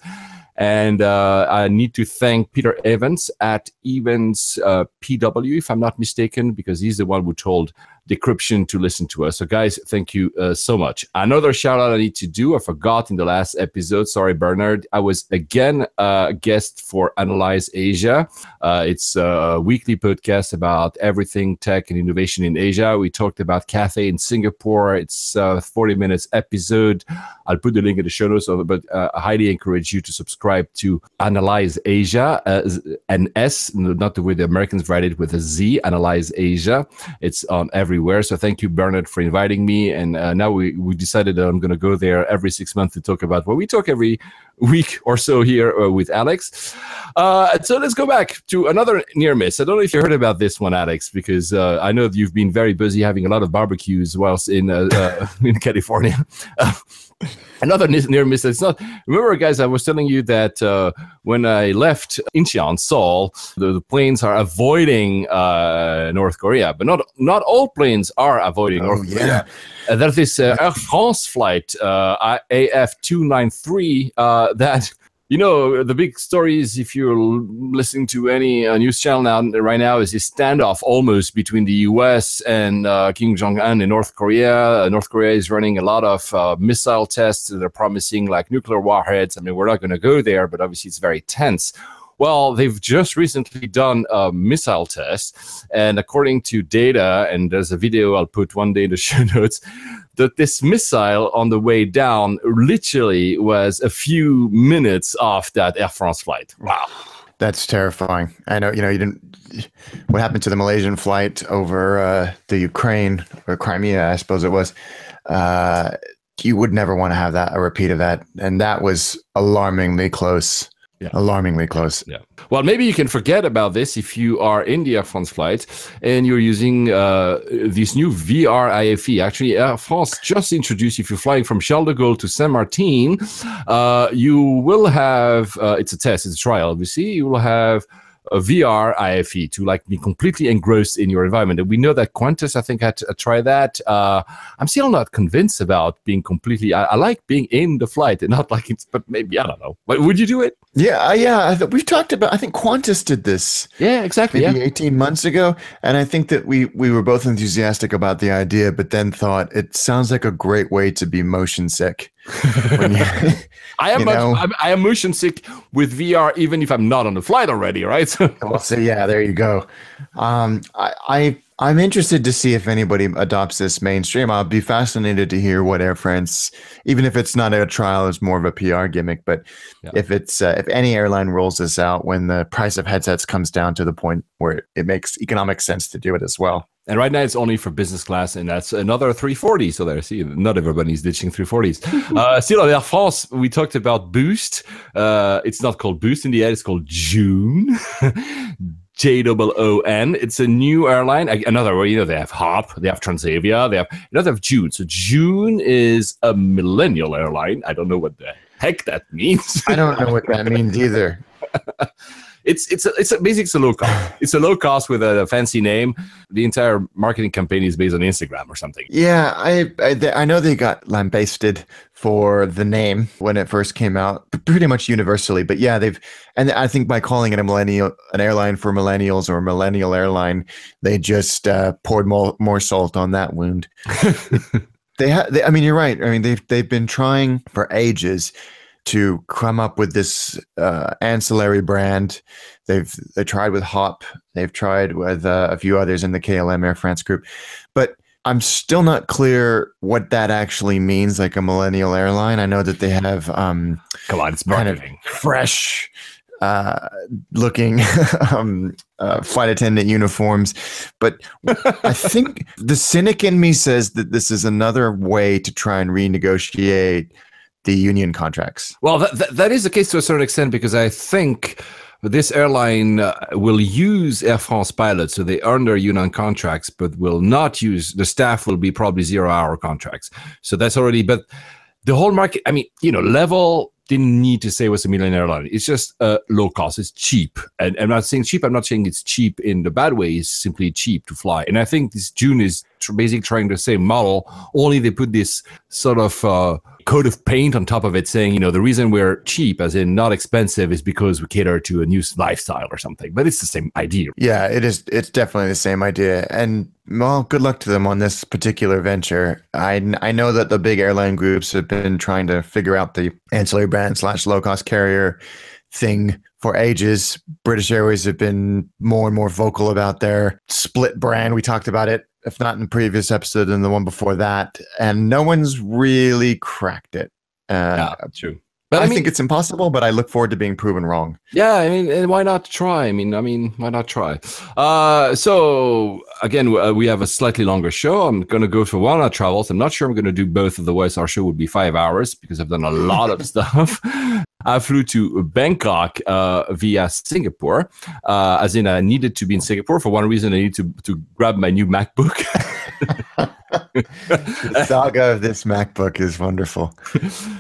And uh, I need to thank Peter Evans at Evans uh, PW, if I'm not mistaken, because he's the one who told Decryption to listen to us. So, guys, thank you uh, so much. Another shout out I need to do. I forgot in the last episode. Sorry, Bernard. I was again uh, a guest for Analyse Asia. Uh, it's a weekly podcast about everything tech and innovation in Asia. We talked about Cathay in Singapore. It's a 40 minutes episode. I'll put the link in the show notes, but uh, I highly encourage you to subscribe to Analyse Asia, uh, an S, not the way the Americans write it with a Z, Analyse Asia. It's on everywhere. So thank you, Bernard, for inviting me. And uh, now we, we decided that I'm going to go there every six months to talk about what we talk every week <laughs> or so here uh, with Alex. Uh, so let's go back to another near miss. I don't know if you heard about this one, Alex, because uh, I know that you've been very busy having a lot of barbecues whilst in uh, uh, <laughs> in California. <laughs> Another near miss. It's not. Remember, guys, I was telling you that uh, when I left Incheon, Seoul, the, the planes are avoiding uh, North Korea, but not not all planes are avoiding Oh North Korea. Uh, there's this uh, Air France flight, uh, AF293, uh, that You know, the big story is if you're listening to any uh, news channel now right now is this standoff almost between the U.S. and uh, Kim Jong Un in North Korea. Uh, North Korea is running a lot of uh, missile tests. They're promising like nuclear warheads. I mean, we're not going to go there, but obviously it's very tense. Well, they've just recently done a missile test, and according to data, and there's a video I'll put one day in the <laughs> show notes, that this missile on the way down literally was a few minutes off that Air France flight. Wow. That's terrifying. I know, you know, you didn't. What happened to the Malaysian flight over uh, the Ukraine or Crimea, I suppose it was. Uh, you would never want to have that, a repeat of that. And that was alarmingly close. Yeah. Alarmingly close. Yeah. Well, maybe you can forget about this if you are in the Air France flight and you're using uh, this new VR IFE. Actually, Air France just introduced, if you're flying from Charles de Gaulle to Saint Martin, uh, you will have, uh, it's a test, it's a trial, obviously, you will have VR IFE to like be completely engrossed in your environment. And we know that Qantas, I think, had to try that. Uh, I'm still not convinced about being completely. I, I like being in the flight and not <laughs> like it's, but maybe I don't know. But would you do it? Yeah, uh, yeah. I th- we've talked about. I think Qantas did this Yeah, exactly. maybe Yeah. 18 months ago, and I think that we we were both enthusiastic about the idea, but then thought it sounds like a great way to be motion sick. <laughs> I am much. I'm, I am motion sick with VR, even if I'm not on the flight already, right? <laughs> So, yeah, there you go. Um, I, I I'm interested to see if anybody adopts this mainstream. I'll be fascinated to hear what Air France, even if it's not a trial, it's more of a PR gimmick. But Yeah. if it's uh, if any airline rolls this out when the price of headsets comes down to the point where it makes economic sense to do it as well. And right now it's only for business class, and that's another 340. So there, see, not everybody's ditching 340s. <laughs> uh, still on Air France, we talked about Boost. Uh, it's not called Boost in the end; it's called Joon. <laughs> J O O N. It's a new airline. Another way, you know, they have Hop, they have Transavia, they have another have Joon. So Joon is a millennial airline. I don't know what the heck that means. I don't know what that means either. <laughs> It's it's a, it's a, basically it's a low cost. <laughs> It's a low cost with a fancy name. The entire marketing campaign is based on Instagram or something. Yeah, I I, th- I know they got lambasted for the name when it first came out, pretty much universally. But yeah, they've and I think by calling it a millennial an airline for millennials or a millennial airline, they just uh, poured more more salt on that wound. <laughs> <laughs> they ha- they, I mean, you're right. I mean, they've they've been trying for ages to come up with this uh, ancillary brand. They've they tried with Hop. They've tried with uh, a few others in the KLM Air France group, but I'm still not clear what that actually means. Like a millennial airline. I know that they have um, Come on, it's kind of fresh uh, looking <laughs> um, uh, flight attendant uniforms. But I think the cynic in me says that this is another way to try and renegotiate the union contracts. Well, that, that, that is the case to a certain extent because I think this airline uh, will use Air France pilots, so they earn their union contracts, but will not use the staff. Will be probably zero hour contracts. So that's already. But the whole market. I mean, you know, level didn't need to say it was a million airline. It's just uh, low cost. It's cheap, and I'm not saying cheap. I'm not saying it's cheap in the bad way. It's simply cheap to fly. And I think this Joon is tr- basically trying the same model. Only they put this sort of. Uh, coat of paint on top of it saying, you know, the reason we're cheap, as in not expensive, is because we cater to a new lifestyle or something. But it's the same idea. Yeah, it is. It's definitely the same idea. And well, good luck to them on this particular venture. I, I know that the big airline groups have been trying to figure out the ancillary brand slash low cost carrier thing for ages. British Airways have been more and more vocal about their split brand. We talked about it, if not in the previous episode and the one before that, and no one's really cracked it. Uh, Yeah, true. But I, I mean, think it's impossible, but I look forward to being proven wrong. yeah, I mean, and why not try? I mean, I mean, why not try? Uh, so again, uh, we have a slightly longer show. I'm going to go for one hour travels. I'm not sure I'm going to do both. of the ways. our show would be five hours because I've done a lot of <laughs> stuff. I flew to Bangkok uh, via Singapore, uh, as in I needed to be in Singapore for one reason. I need to to grab my new MacBook. <laughs> The saga of this MacBook is wonderful.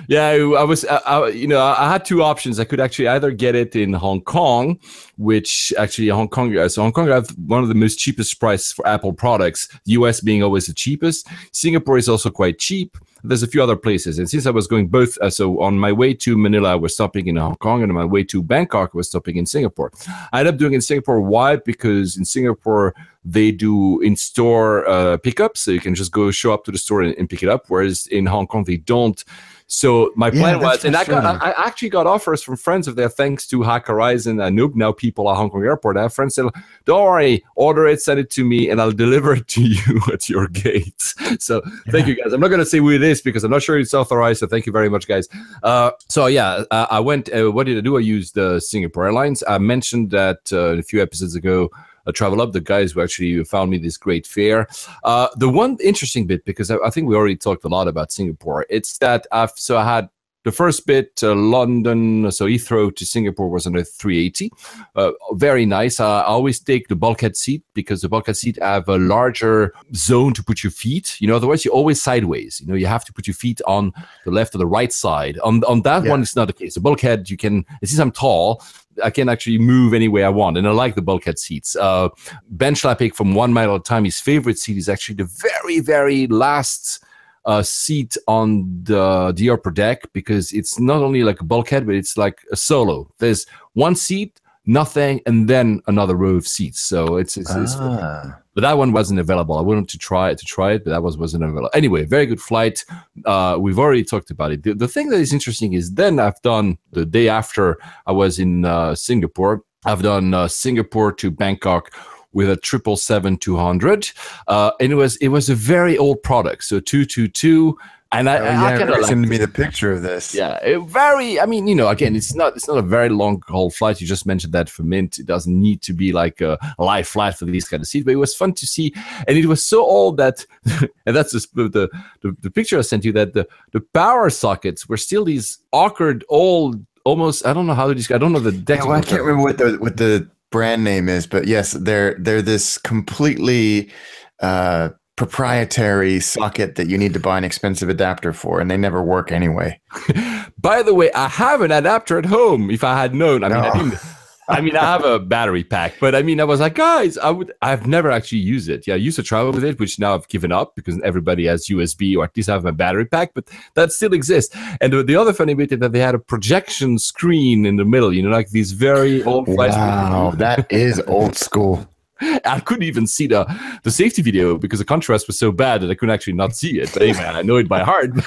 yeah, I, was, I, I, you know, I had two options. I could actually either get it in Hong Kong, which actually Hong Kong, uh, so Hong Kong have one of the most cheapest price for Apple products. US being always the cheapest. Singapore is also quite cheap. There's a few other places, and since I was going both, uh, so on my way to Manila, I was stopping in Hong Kong, and on my way to Bangkok, I was stopping in Singapore. I ended up doing in Singapore. Why? Because in Singapore they do in-store uh, pickups, so you can just go show up to the store and, and pick it up. Whereas in Hong Kong they don't. So my plan that's was, and I, got. I I actually got offers from friends of there thanks to Hack Horizon and Noob. Now people at Hong Kong Airport. I have friends said, "Don't worry, order it, send it to me, and I'll <laughs> deliver it to you <laughs> at your gate." So thank you guys. I'm not going to say who it is because I'm not sure it's authorized. So thank you very much, guys. Uh, so yeah, uh, I went. Uh, what did I do? I used uh, Singapore Airlines. I mentioned that uh, a few episodes ago. Uh, Travel Up, the guys who actually found me this great fare. Uh, the one interesting bit, because I, I think we already talked a lot about Singapore, it's that I've so I had the first bit, uh, London, so Heathrow to Singapore was on a 380. Uh, very nice. Uh, I always take the bulkhead seat because the bulkhead seat have a larger zone to put your feet. You know, otherwise you're always sideways. You know, you have to put your feet on the left or the right side. On on that Yeah. one, it's not the case. The bulkhead, you can. Since I'm tall, I can actually move any way I want, and I like the bulkhead seats. Uh, ben Schlappig from One Mile at a Time, his favorite seat is actually the very, very last uh, seat on the the upper deck because it's not only like a bulkhead, but it's like a solo. There's one seat, nothing, and then another row of seats. So it's, it's, it's Ah. but that one wasn't available. I wanted to try it to try it, but that was wasn't available. Anyway, very good flight. Uh, we've already talked about it. The, the thing that is interesting is then I've done the day after I was in uh, Singapore. I've done uh, Singapore to Bangkok with a triple seven two hundred, uh, and it was it was a very old product, so two two two. And I, Oh, I yeah, kinda Rick like sent me the picture of this. yeah, it very. I mean, you know, again, it's not it's not a very long haul flight. You just mentioned that for Mint, it doesn't need to be like a live flight for these kind of seats. But it was fun to see, and it was so old that, <laughs> and that's just the, the the the picture I sent you that the the power sockets were still these awkward old. Almost, I don't know how to describe. I don't know the Yeah, well, I can't remember what the what the brand name is, but yes, they're they're this completely uh, proprietary socket that you need to buy an expensive adapter for, and they never work anyway. <laughs> By the way, I have an adapter at home. If I had known, I mean, I didn't. I mean, I have a <laughs> battery pack, but I mean, I was like, guys, I would. I've never actually used it. Yeah, I used to travel with it, which now I've given up because everybody has USB or at least I have a battery pack, but that still exists. And the, the other funny bit is that they had a projection screen in the middle. You know, like these very old. Wow, that is old school. <laughs> I couldn't even see the the safety video because the contrast was so bad that I couldn't actually not see it. But hey, man, I know it by heart. <laughs>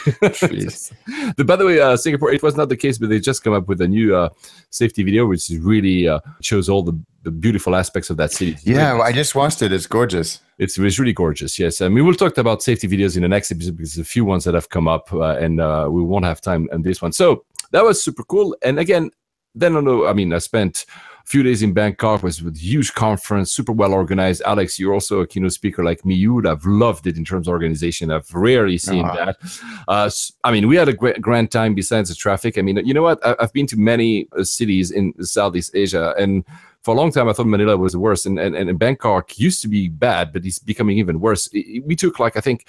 The, by the way, uh, Singapore, it was not the case, but they just come up with a new uh, safety video, which is really uh, shows all the, the beautiful aspects of that city. Yeah, well, I just watched it. It's gorgeous. it's, it's really gorgeous. Yes, and we will talk about safety videos in the next episode because there's a few ones that have come up, uh, and uh, we won't have time on this one. So that was super cool. And again, then on the, I mean, I spent few days in Bangkok. Was with a huge conference, super well organized. Alex, you're also a keynote speaker like me. You would have loved it in terms of organization. I've rarely seen Ah. that. Uh, I mean, we had a great, grand time besides the traffic. I mean, you know what? I, I've been to many uh, cities in Southeast Asia, and for a long time, I thought Manila was the worst, and, and, and Bangkok used to be bad, but it's becoming even worse. We took like I think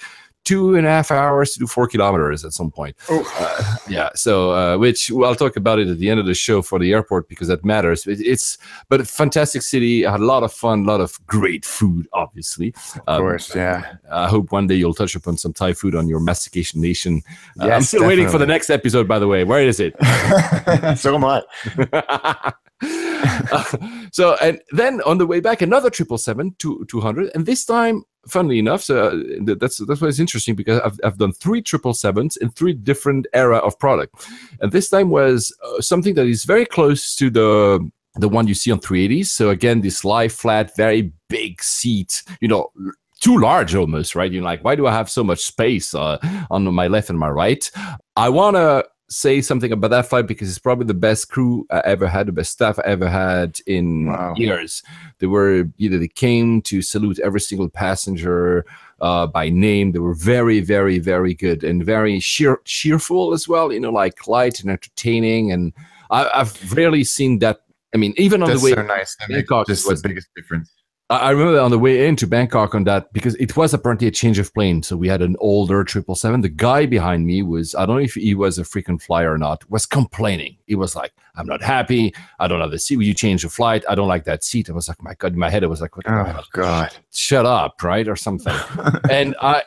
two and a half hours to do four kilometers at some point. Uh, yeah, so uh, which well, I'll talk about it at the end of the show for the airport because that matters. It, it's but a fantastic city. I had a lot of fun, a lot of great food, obviously. Of course, yeah. I hope one day you'll touch upon some Thai food on your mastication nation. Uh, I'm Yes, still waiting for the next episode, by the way. Where is it? <laughs> so am I. <laughs> so and then on the way back another triple seven to 200 and this time funnily enough so uh, that's that's why it's interesting because I've, I've done three triple sevens in three different era of product. And this time was uh, something that is very close to the the one you see on 380s so again this lie flat very big seat you know too large almost right? You're like why do i have so much space uh, on my left and my right? I want to say something about that flight because it's probably the best crew I ever had, the best staff I ever had in Wow. years. They were either they came to salute every single passenger uh, by name. They were very, very, very good and very cheer- cheerful as well. You know, like light and entertaining. And I, I've rarely seen that. I mean, even on That's the way so nice. That just was- the biggest difference. I remember on the way into Bangkok on that because it was apparently a change of plane. So we had an older triple seven. The guy behind me was I don't know if he was a frequent flyer or not. Was complaining. He was like, "I'm not happy. I don't have the seat. Will you change the flight? I don't like that seat." I was like, "My God!" In my head, I was like, "What? Oh hell? God. Shut up!" Right or something. <laughs> and I,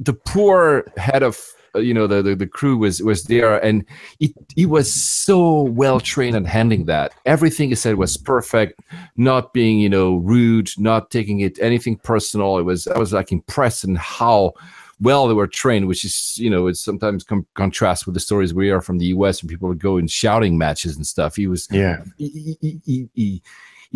the poor head of Uh, you know the, the the crew was was there, and it he was so well trained at handling that. Everything he said was perfect, not being you know rude, not taking it anything personal. It was I was like impressed in how well they were trained, which is you know it's sometimes com- contrast with the stories we are from the U.S. and people would go in shouting matches and stuff. He was Yeah. he, he, he, he,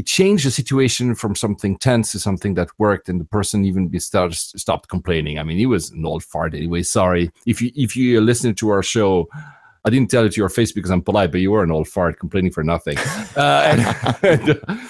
he changed the situation from something tense to something that worked, and the person even started, stopped complaining. I mean, he was an old fart anyway. Sorry if you if you listen to our show. I didn't tell it to your face because I'm polite, but you were an old fart complaining for nothing. Uh, and, <laughs> and,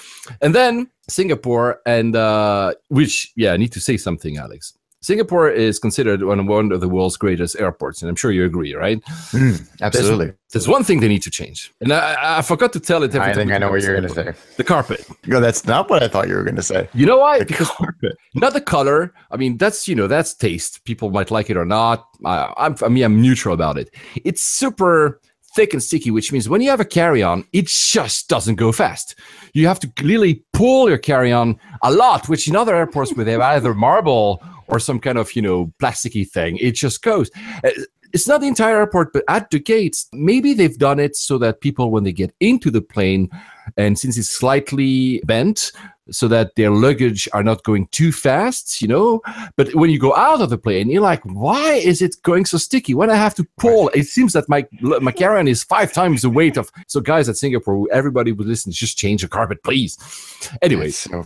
and then Singapore, and uh, which yeah, I need to say something, Alex. Singapore is considered one of the world's greatest airports, and I'm sure you agree, right? Mm, absolutely. There's one thing they need to change, and I, I forgot to tell it. Every I think I know what you're going to say. The carpet. No, that's not what I thought you were going to say. You know why? The because carpet. not the color. I mean, that's you know that's taste. People might like it or not. I, I'm I mean I'm neutral about it. It's super thick and sticky, which means when you have a carry-on, it just doesn't go fast. You have to really pull your carry-on a lot, which in other airports where they have either marble or some kind of you know plasticky thing, it just goes. Uh, It's not the entire airport, but at the gates, maybe they've done it so that people, when they get into the plane, and since it's slightly bent, so that their luggage are not going too fast, you know. But when you go out of the plane, you're like, why is it going so sticky? When I have to pull, it seems that my my carry-on is five times the weight of. So guys at Singapore, everybody would listen, just change the carpet, please. Anyways, so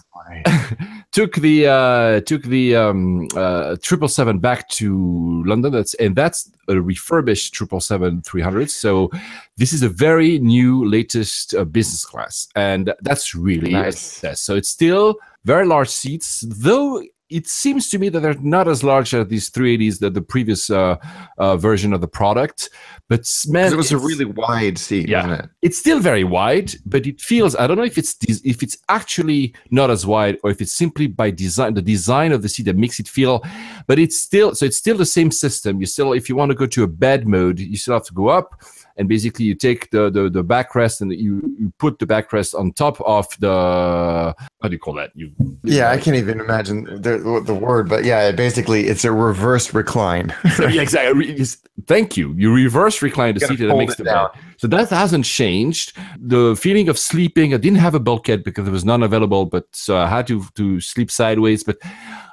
<laughs> took the uh, took the um, uh, triple seven back to London. That's and that's a refurbished triple seven three hundred. So this is a very new, latest uh, business class, and that's really a Nice. success. So it's still very large seats, though. It seems to me that they're not as large as these 380s that the previous uh, uh, version of the product, but man, it was a really wide seat, Yeah. wasn't it? it's still very wide, but it feels I don't know if it's if it's actually not as wide or if it's simply by design the design of the seat that makes it feel but it's still so it's still the same system. You still if you want to go to a bed mode, you still have to go up and basically you take the the, the backrest and you, you put the backrest on top of the how do you call that? You Yeah, I can't even imagine the, the word, but yeah, basically it's a reverse recline. <laughs> yeah, exactly. Thank you. You reverse recline the seat and it makes it the down. bed. So that hasn't changed. The feeling of sleeping, I didn't have a bulkhead because there was none available, but so I had to to sleep sideways. But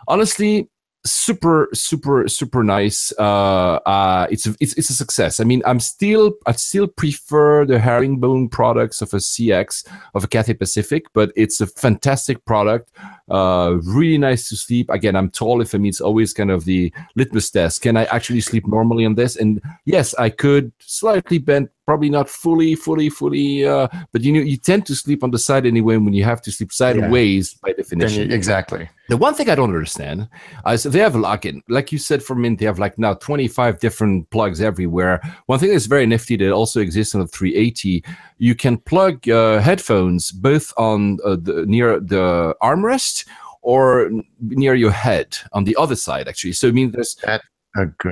honestly, super, super, super nice. Uh, uh, it's a, it's it's a success. I mean, I'm still I still prefer the herringbone products of a CX of a Cathay Pacific, but it's a fantastic product. Uh, really nice to sleep. Again, I'm tall. If I mean, it's always kind of the litmus test. Can I actually sleep normally on this? And yes, I could slightly bent, probably not fully, fully, fully. Uh, but you know, you tend to sleep on the side anyway when you have to sleep sideways by definition. you- exactly. The one thing I don't understand is they have like, like you said for Mint, they have like now 25 different plugs everywhere. One thing that's very nifty that also exists on the 380, you can plug uh, headphones both on uh, the near the armrest or near your head on the other side actually. So I mean, there's good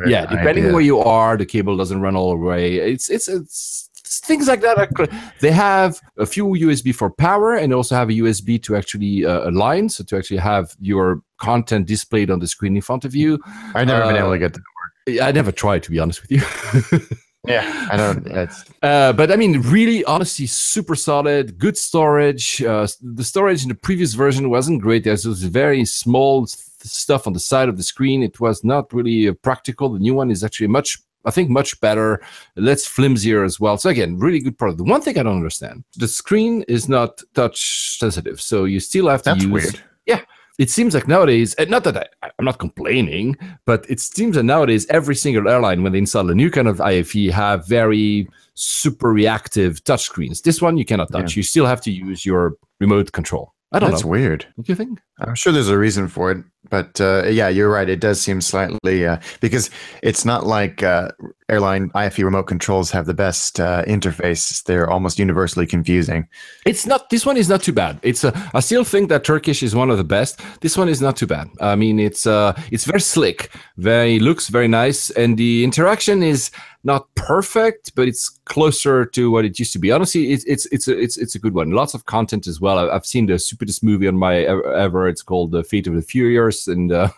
yeah, depending idea. where you are, the cable doesn't run all the way. It's it's it's, things like that. Are, they have a few USB for power, and also have a USB to actually uh, align, so to actually have your content displayed on the screen in front of you. I've never been uh, able to get that. work. I never tried, to be honest with you. Yeah, I don't. <laughs> It's Uh, but I mean, really, honestly, super solid, good storage. Uh, the storage in the previous version wasn't great. There's this very small stuff on the side of the screen. It was not really uh, practical. The new one is actually much, I think, much better. Less flimsier as well. So again, really good product. The one thing I don't understand: the screen is not touch sensitive, so you still have to that's use weird. Yeah, it seems like nowadays, and not that I, I'm not complaining, but it seems that nowadays every single airline, when they install a new kind of IFE, have very super reactive touchscreens. This one you cannot touch. You still have to use your remote control. I don't That's know. weird. What do you think? I'm sure there's a reason for it, but uh, yeah, you're right. It does seem slightly uh, because it's not like uh, airline IFE remote controls have the best uh, interface. They're almost universally confusing. It's not. This one is not too bad. It's. A, I still think that Turkish is one of the best. This one is not too bad. I mean, it's. Uh, it's very slick. Very looks very nice, and the interaction is not perfect, but it's closer to what it used to be. Honestly, it's it's it's a, it's it's a good one. Lots of content as well. I've seen the stupidest movie on my ever, ever It's called The Fate of the Furious. And uh,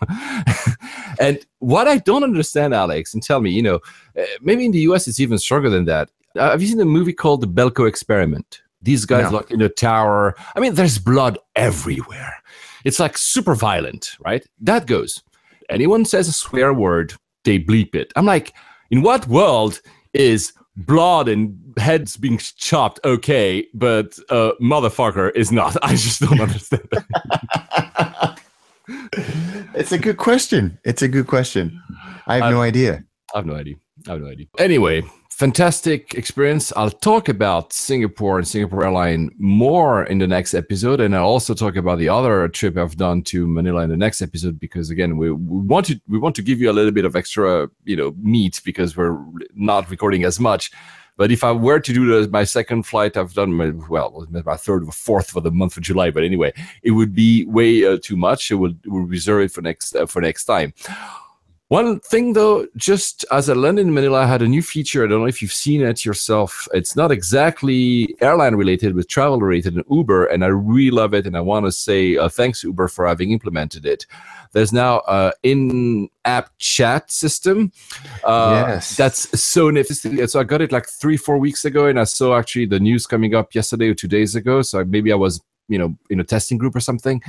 <laughs> and what I don't understand, Alex, and tell me, you know, uh, maybe in the US it's even stronger than that. Uh, have you seen a movie called The Belko Experiment? These guys No. locked in a tower. I mean, there's blood everywhere. It's like super violent, right? That goes. Anyone says a swear word, they bleep it. I'm like, in what world is blood and heads being chopped okay, but uh, motherfucker is not? <laughs> I just don't understand that. <laughs> it's a good question. It's a good question. I have I- no idea. I have no idea. I have no idea. Anyway, fantastic experience. I'll talk about Singapore and Singapore Airline more in the next episode, and I'll also talk about the other trip I've done to Manila in the next episode because again, we, we want to we want to give you a little bit of extra you know meat because we're not recording as much. But if I were to do the, my second flight, I've done my, well, my third or fourth for the month of July. But anyway, it would be way uh, too much. It we'll, we'll reserve it for next uh, for next time. One thing though, just as I landed in Manila, I had a new feature. I don't know if you've seen it yourself. It's not exactly airline related, but travel related in Uber, and I really love it. And I want to say uh, thanks Uber for having implemented it. There's now a in-app chat system. Uh, Yes. that's so nifty. So I got it like three, four weeks ago, and I saw actually the news coming up yesterday or two days ago. So maybe I was, you know, in a testing group or something.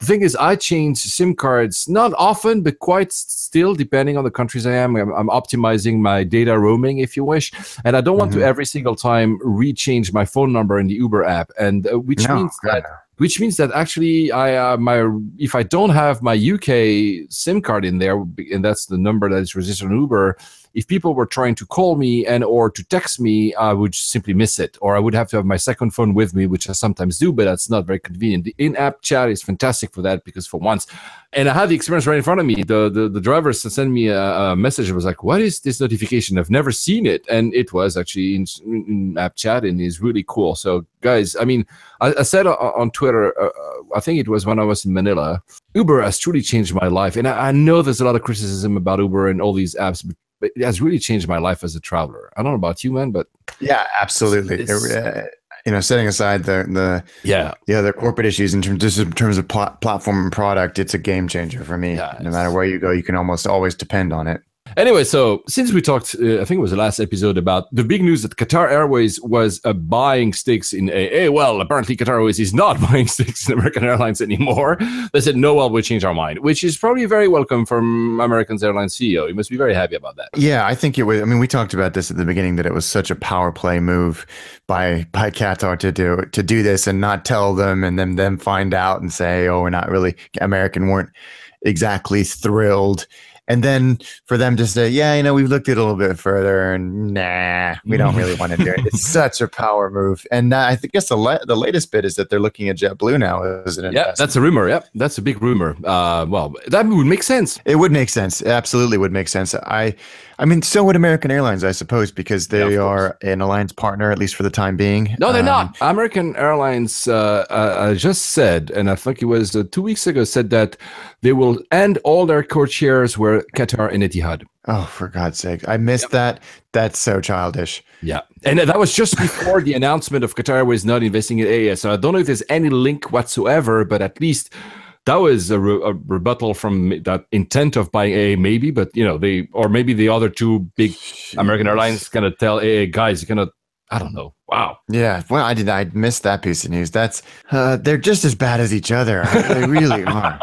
The thing is, I change SIM cards not often, but quite still, depending on the countries I am. I'm, I'm optimizing my data roaming, if you wish, and I don't want to Mhm. every single time rechange my phone number in the Uber app, and uh, which No, means that no. Which means that actually I uh, my if I don't have my UK SIM card in there, and that's the number that is registered on Uber. If people were trying to call me and or to text me, I would simply miss it, or I would have to have my second phone with me, which I sometimes do, but that's not very convenient. The in-app chat is fantastic for that because for once, and I had the experience right in front of me. The the, the driver sent me a, a message. I was like, "What is this notification? I've never seen it," and it was actually in, in app chat, and is really cool. So, guys, I mean, I, I said on, on Twitter, uh, uh, I think it was when I was in Manila, Uber has truly changed my life. And I, I know there's a lot of criticism about Uber and all these apps, but, but it has really changed my life as a traveler. I don't know about you, man, but Yeah, absolutely. It's- Uh, you know, setting aside the the yeah, the other corporate issues in terms just in terms of plat- platform and product, it's a game changer for me. Yeah, no matter where you go, you can almost always depend on it. Anyway, so since we talked, uh, I think it was the last episode about the big news that Qatar Airways was uh, buying stakes in AA. Well, apparently Qatar Airways is not <laughs> buying stakes in American Airlines anymore. They said, no, well, we changed our mind, which is probably very welcome from American Airlines CEO. He must be very happy about that. Yeah, I think it was. I mean, we talked about this at the beginning that it was such a power play move by by Qatar to do to do this and not tell them, and then them find out and say, "Oh, we're not really American." weren't exactly thrilled, and then for them to say, "Yeah, you know, we've looked at it a little bit further, and nah, we don't really want to do it." It's such a power move, and uh, I think guess the la- the latest bit is that they're looking at JetBlue now as an Yeah, that's a rumor. Yeah, that's a big rumor. Uh, well, that would make sense. It would make sense. It absolutely would make sense. I, I mean, so would American Airlines, I suppose, because Yeah, they course. are an alliance partner, at least for the time being. No, they're Um, not. American Airlines uh, uh, uh, just said, and I think it was uh, two weeks ago, said that they will end all their code shares were Qatar and Etihad. Oh, for God's sake! I missed that. That's so childish. Yeah, and that was just before the announcement of Qatar was not investing in AAS. So I don't know if there's any link whatsoever, but at least that was a, re- a rebuttal from that intent of buying AA, maybe. But you know, they or maybe the other two big American Airlines gonna tell AA guys, you're gonna. I don't know. Wow. Yeah. Well, I did. I missed that piece of news. That's. Uh, they're just as bad as each other. they really <laughs> are.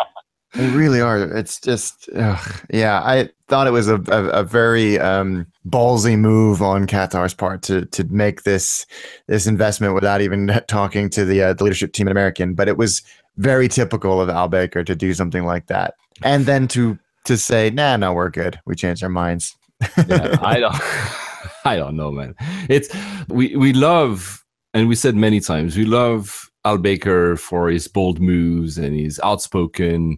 They really are. It's just. Ugh. Yeah. I thought it was a a, a very um, ballsy move on Qatar's part to to make this this investment without even <laughs> talking to the uh, the leadership team at American. But it was very typical of Al Baker to do something like that, and then to to say, "Nah, no, we're good. We changed our minds." yeah, I <laughs> don't <laughs> I don't know, man. It's we we love and we said many times, we love Al Baker for his bold moves and he's outspoken,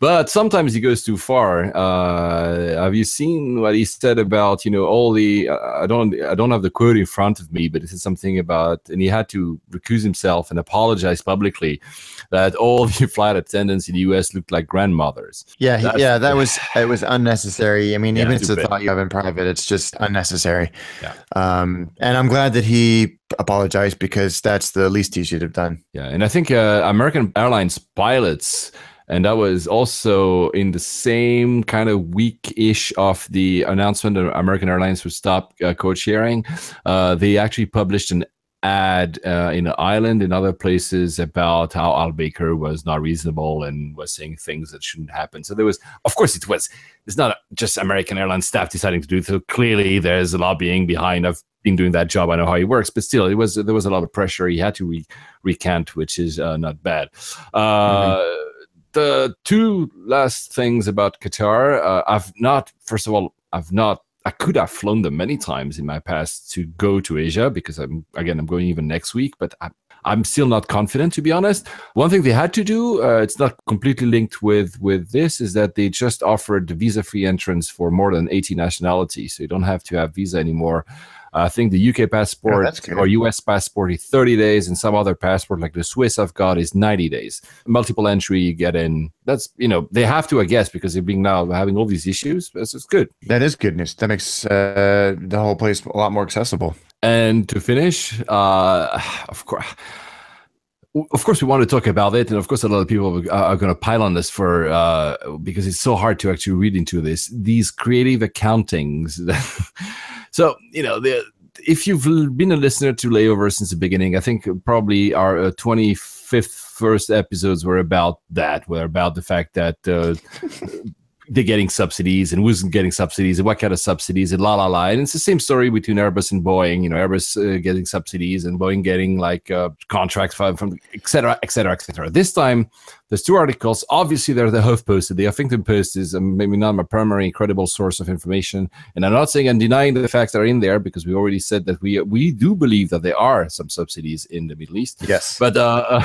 but sometimes he goes too far. Uh, have you seen what he said about you know all the? I don't I don't have the quote in front of me, but it said something about and he had to recuse himself and apologize publicly that all the flight attendants in the U.S. looked like grandmothers. Yeah, That's- yeah, that was it was unnecessary. I mean, Yeah, even if it's a thought you have in private, it's just unnecessary. Yeah. Um, and I'm glad that he apologize because that's the least he should have done. Yeah, and I think uh, American Airlines pilots, and that was also in the same kind of week-ish of the announcement that American Airlines would stop uh, code sharing. Uh, they actually published an ad uh, in Ireland and other places about how Al Baker was not reasonable and was saying things that shouldn't happen. So there was, of course, it was. It's not just American Airlines staff deciding to do. So clearly, there's a lobbying behind. I've been doing that job. I know how he works, but still, it was there was a lot of pressure. He had to re- recant, which is uh, not bad. Uh, The two last things about Qatar, uh, I've not. First of all, I've not I could have flown them many times in my past to go to Asia because I'm again I'm going even next week, but I, I'm still not confident to be honest. One thing they had to do, uh, it's not completely linked with with this, is that they just offered visa-free entrance for more than 80 nationalities, so you don't have to have visa anymore. I think the UK passport that's good. or US passport is 30 days, and some other passport like the Swiss I've got is 90 days. Multiple entry, you get in. That's you know they have to, I guess, because they're being now having all these issues. That's it's good. That is good news. That makes uh, the whole place a lot more accessible. And to finish, uh, of course, of course, we want to talk about it, and of course, a lot of people are, are going to pile on this for uh, because it's so hard to actually read into this. These creative accountings. <laughs> so you know, the, if you've been a listener to Layover since the beginning, I think probably our twenty fifth first episodes were about that. Were about the fact that. Uh, they're getting subsidies and who's getting subsidies and what kind of subsidies and la la la. And it's the same story between Airbus and Boeing. You know, Airbus uh, getting subsidies and Boeing getting like uh, contracts from, from et cetera, et cetera, et cetera. This time, there's two articles. Obviously, they're the HuffPost. The Huffington Post is um, maybe not my primary credible source of information. And I'm not saying I'm denying the facts that are in there because we already said that we we do believe that there are some subsidies in the Middle East. Yes. But uh,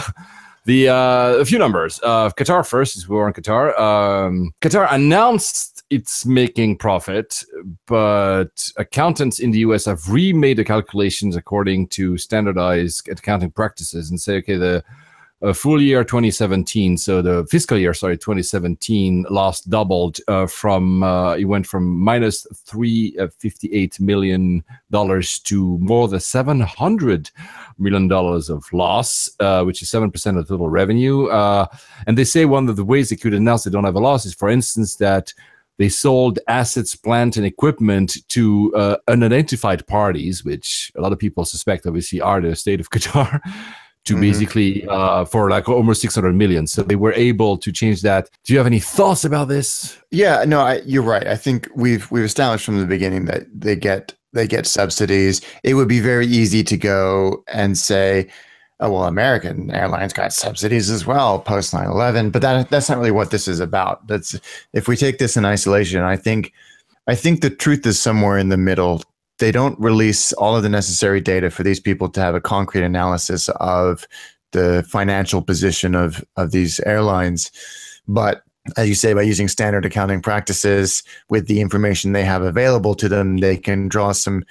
the uh, a few numbers. Uh, Qatar first, is we were on Qatar. Um, Qatar announced it's making profit, but accountants in the US have remade the calculations according to standardized accounting practices and say, okay, the full year 2017, so the fiscal year, sorry, 2017 loss doubled uh, from uh, it went from minus three uh, fifty eight million dollars to more than 700 million dollars of loss, which is seven percent of total revenue. And they say one of the ways they could announce they don't have a loss is, for instance, that they sold assets, plant, and equipment to uh, unidentified parties, which a lot of people suspect, obviously, are the state of <laughs> Qatar. To Mhm. basically uh, for like almost 600 million. So they were able to change that. Do you have any thoughts about this? Yeah, no, I, you're right. I think we've we've established from the beginning that they get they get subsidies. It would be very easy to go and say, "Oh well, American Airlines got subsidies as well post 9/11," but that that's not really what this is about. That's if we take this in isolation, I think I think the truth is somewhere in the middle. They don't release all of the necessary data for these people to have a concrete analysis of the financial position of of these airlines, but as you say, by using standard accounting practices with the information they have available to them, they can draw some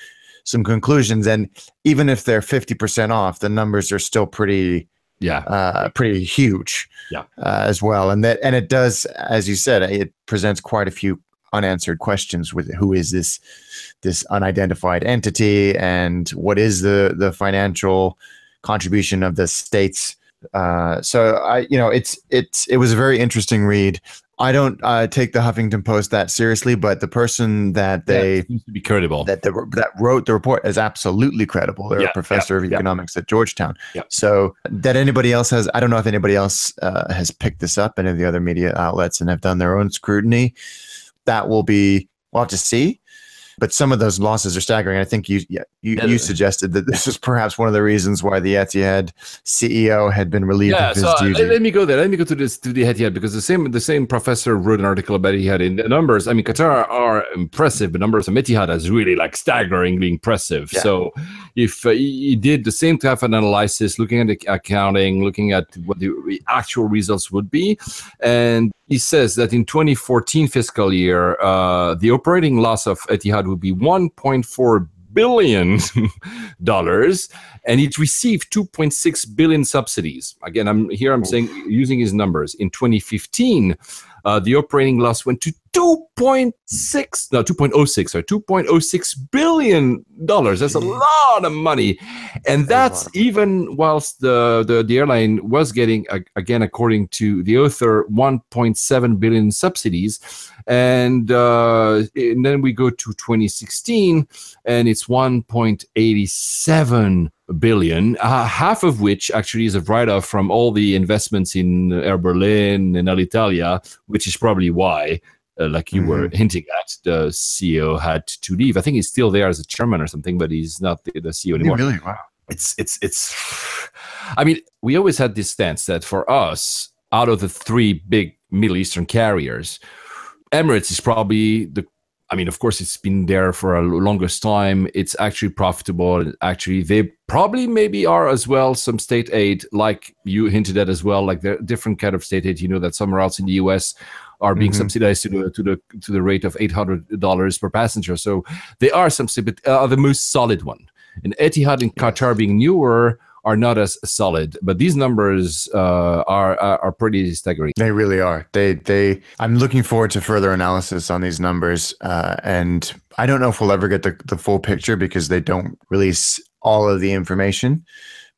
some conclusions. And even if they're fifty percent off, the numbers are still pretty Yeah. uh, pretty huge, Yeah. uh, as well. And that and it does, as you said, it presents quite a few unanswered questions with who is this this unidentified entity and what is the the financial contribution of the states uh, so I, you know, it's it's it was a very interesting read. I don't uh, take the Huffington Post that seriously, but the person that they it seems to be credible. that the, that wrote the report is absolutely credible. They're Yeah, a professor of yeah, yeah. economics at Georgetown. Yeah. So that anybody else has, I don't know if anybody else uh, has picked this up, any of the other media outlets, and have done their own scrutiny. That will be we'll have to see. But some of those losses are staggering. I think you yeah, you, Yeah. you suggested that this is perhaps one of the reasons why the Etihad CEO had been relieved yeah, of his so uh, duty. let, let me go there. Let me go to this to the Etihad because the same the same professor wrote an article about Etihad in the numbers. I mean, Qatar are impressive, but numbers of Etihad is really like staggeringly impressive. Yeah. So, if uh, he he did the same type of analysis, looking at the accounting, looking at what the actual results would be, and he says that in 2014 fiscal year, uh, the operating loss of Etihad would be 1.4 billion <laughs> dollars and it received 2.6 billion subsidies. Again i'm here i'm saying using his numbers. In 2015 uh, the operating loss went to 2.6 no 2.06 sorry 2.06 billion dollars. That's a lot of money. And that's even whilst the, the the airline was getting again according to the author 1.7 billion subsidies. And, uh, and then we go to 2016 and it's 1.87 billion uh, half of which actually is a write-off from all the investments in air berlin and alitalia which is probably why uh, like you were hinting at the ceo had to leave i think he's still there as a chairman or something but he's not the, the ceo anymore Really? Wow. it's it's it's i mean we always had this stance that for us out of the three big middle eastern carriers emirates is probably the i mean of course it's been there for a longest time it's actually profitable actually they probably maybe are as well some state aid like you hinted at as well like the different kind of state aid you know that somewhere else in the us are being Mhm. subsidized to the to the to the rate of eight hundred dollars per passenger. So they are some but uh, the most solid one. And Etihad and Qatar being newer are not as solid, but these numbers uh, are, are pretty staggering. They really are. They they. I'm looking forward to further analysis on these numbers, uh, and I don't know if we'll ever get the the full picture because they don't release all of the information.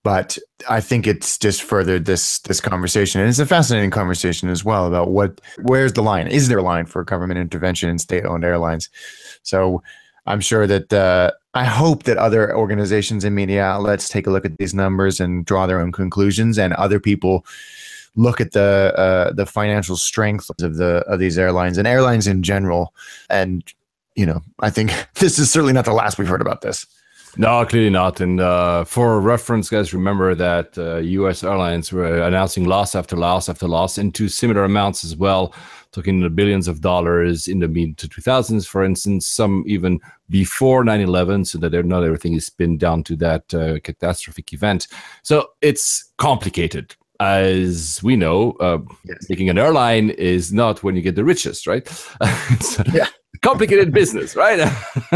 But I think it's just furthered this this conversation, and it's a fascinating conversation as well about what where's the line? Is there a line for government intervention in state-owned airlines? So I'm sure that uh, I hope that other organizations and media outlets take a look at these numbers and draw their own conclusions, and other people look at the uh, the financial strength of the of these airlines and airlines in general. And you know, I think <laughs> this is certainly not the last we've heard about this. No, clearly not. And uh, for reference, guys, remember that uh, U.S. airlines were announcing loss after loss after loss into similar amounts as well, talking the billions of dollars in the mid to 2000s, for instance, some even before 9/11, so that they're- not everything is pinned down to that uh, catastrophic event. So it's complicated. As we know, uh, Yes. taking an airline is not when you get the richest, right? <laughs> Yeah. complicated business, right? <laughs>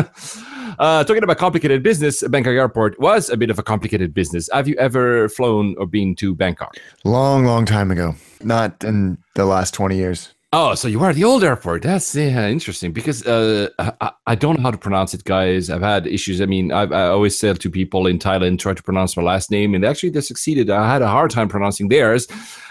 uh, talking about complicated business, Bangkok Airport was a bit of a complicated business. Have you ever flown or been to Bangkok? Long, long time ago. Not in the last twenty years. Oh, so you are the old airport. That's yeah, interesting because uh, I, I don't know how to pronounce it, guys. I've had issues. I mean, I've, I always said to people in Thailand, try to pronounce my last name, and actually they succeeded. I had a hard time pronouncing theirs.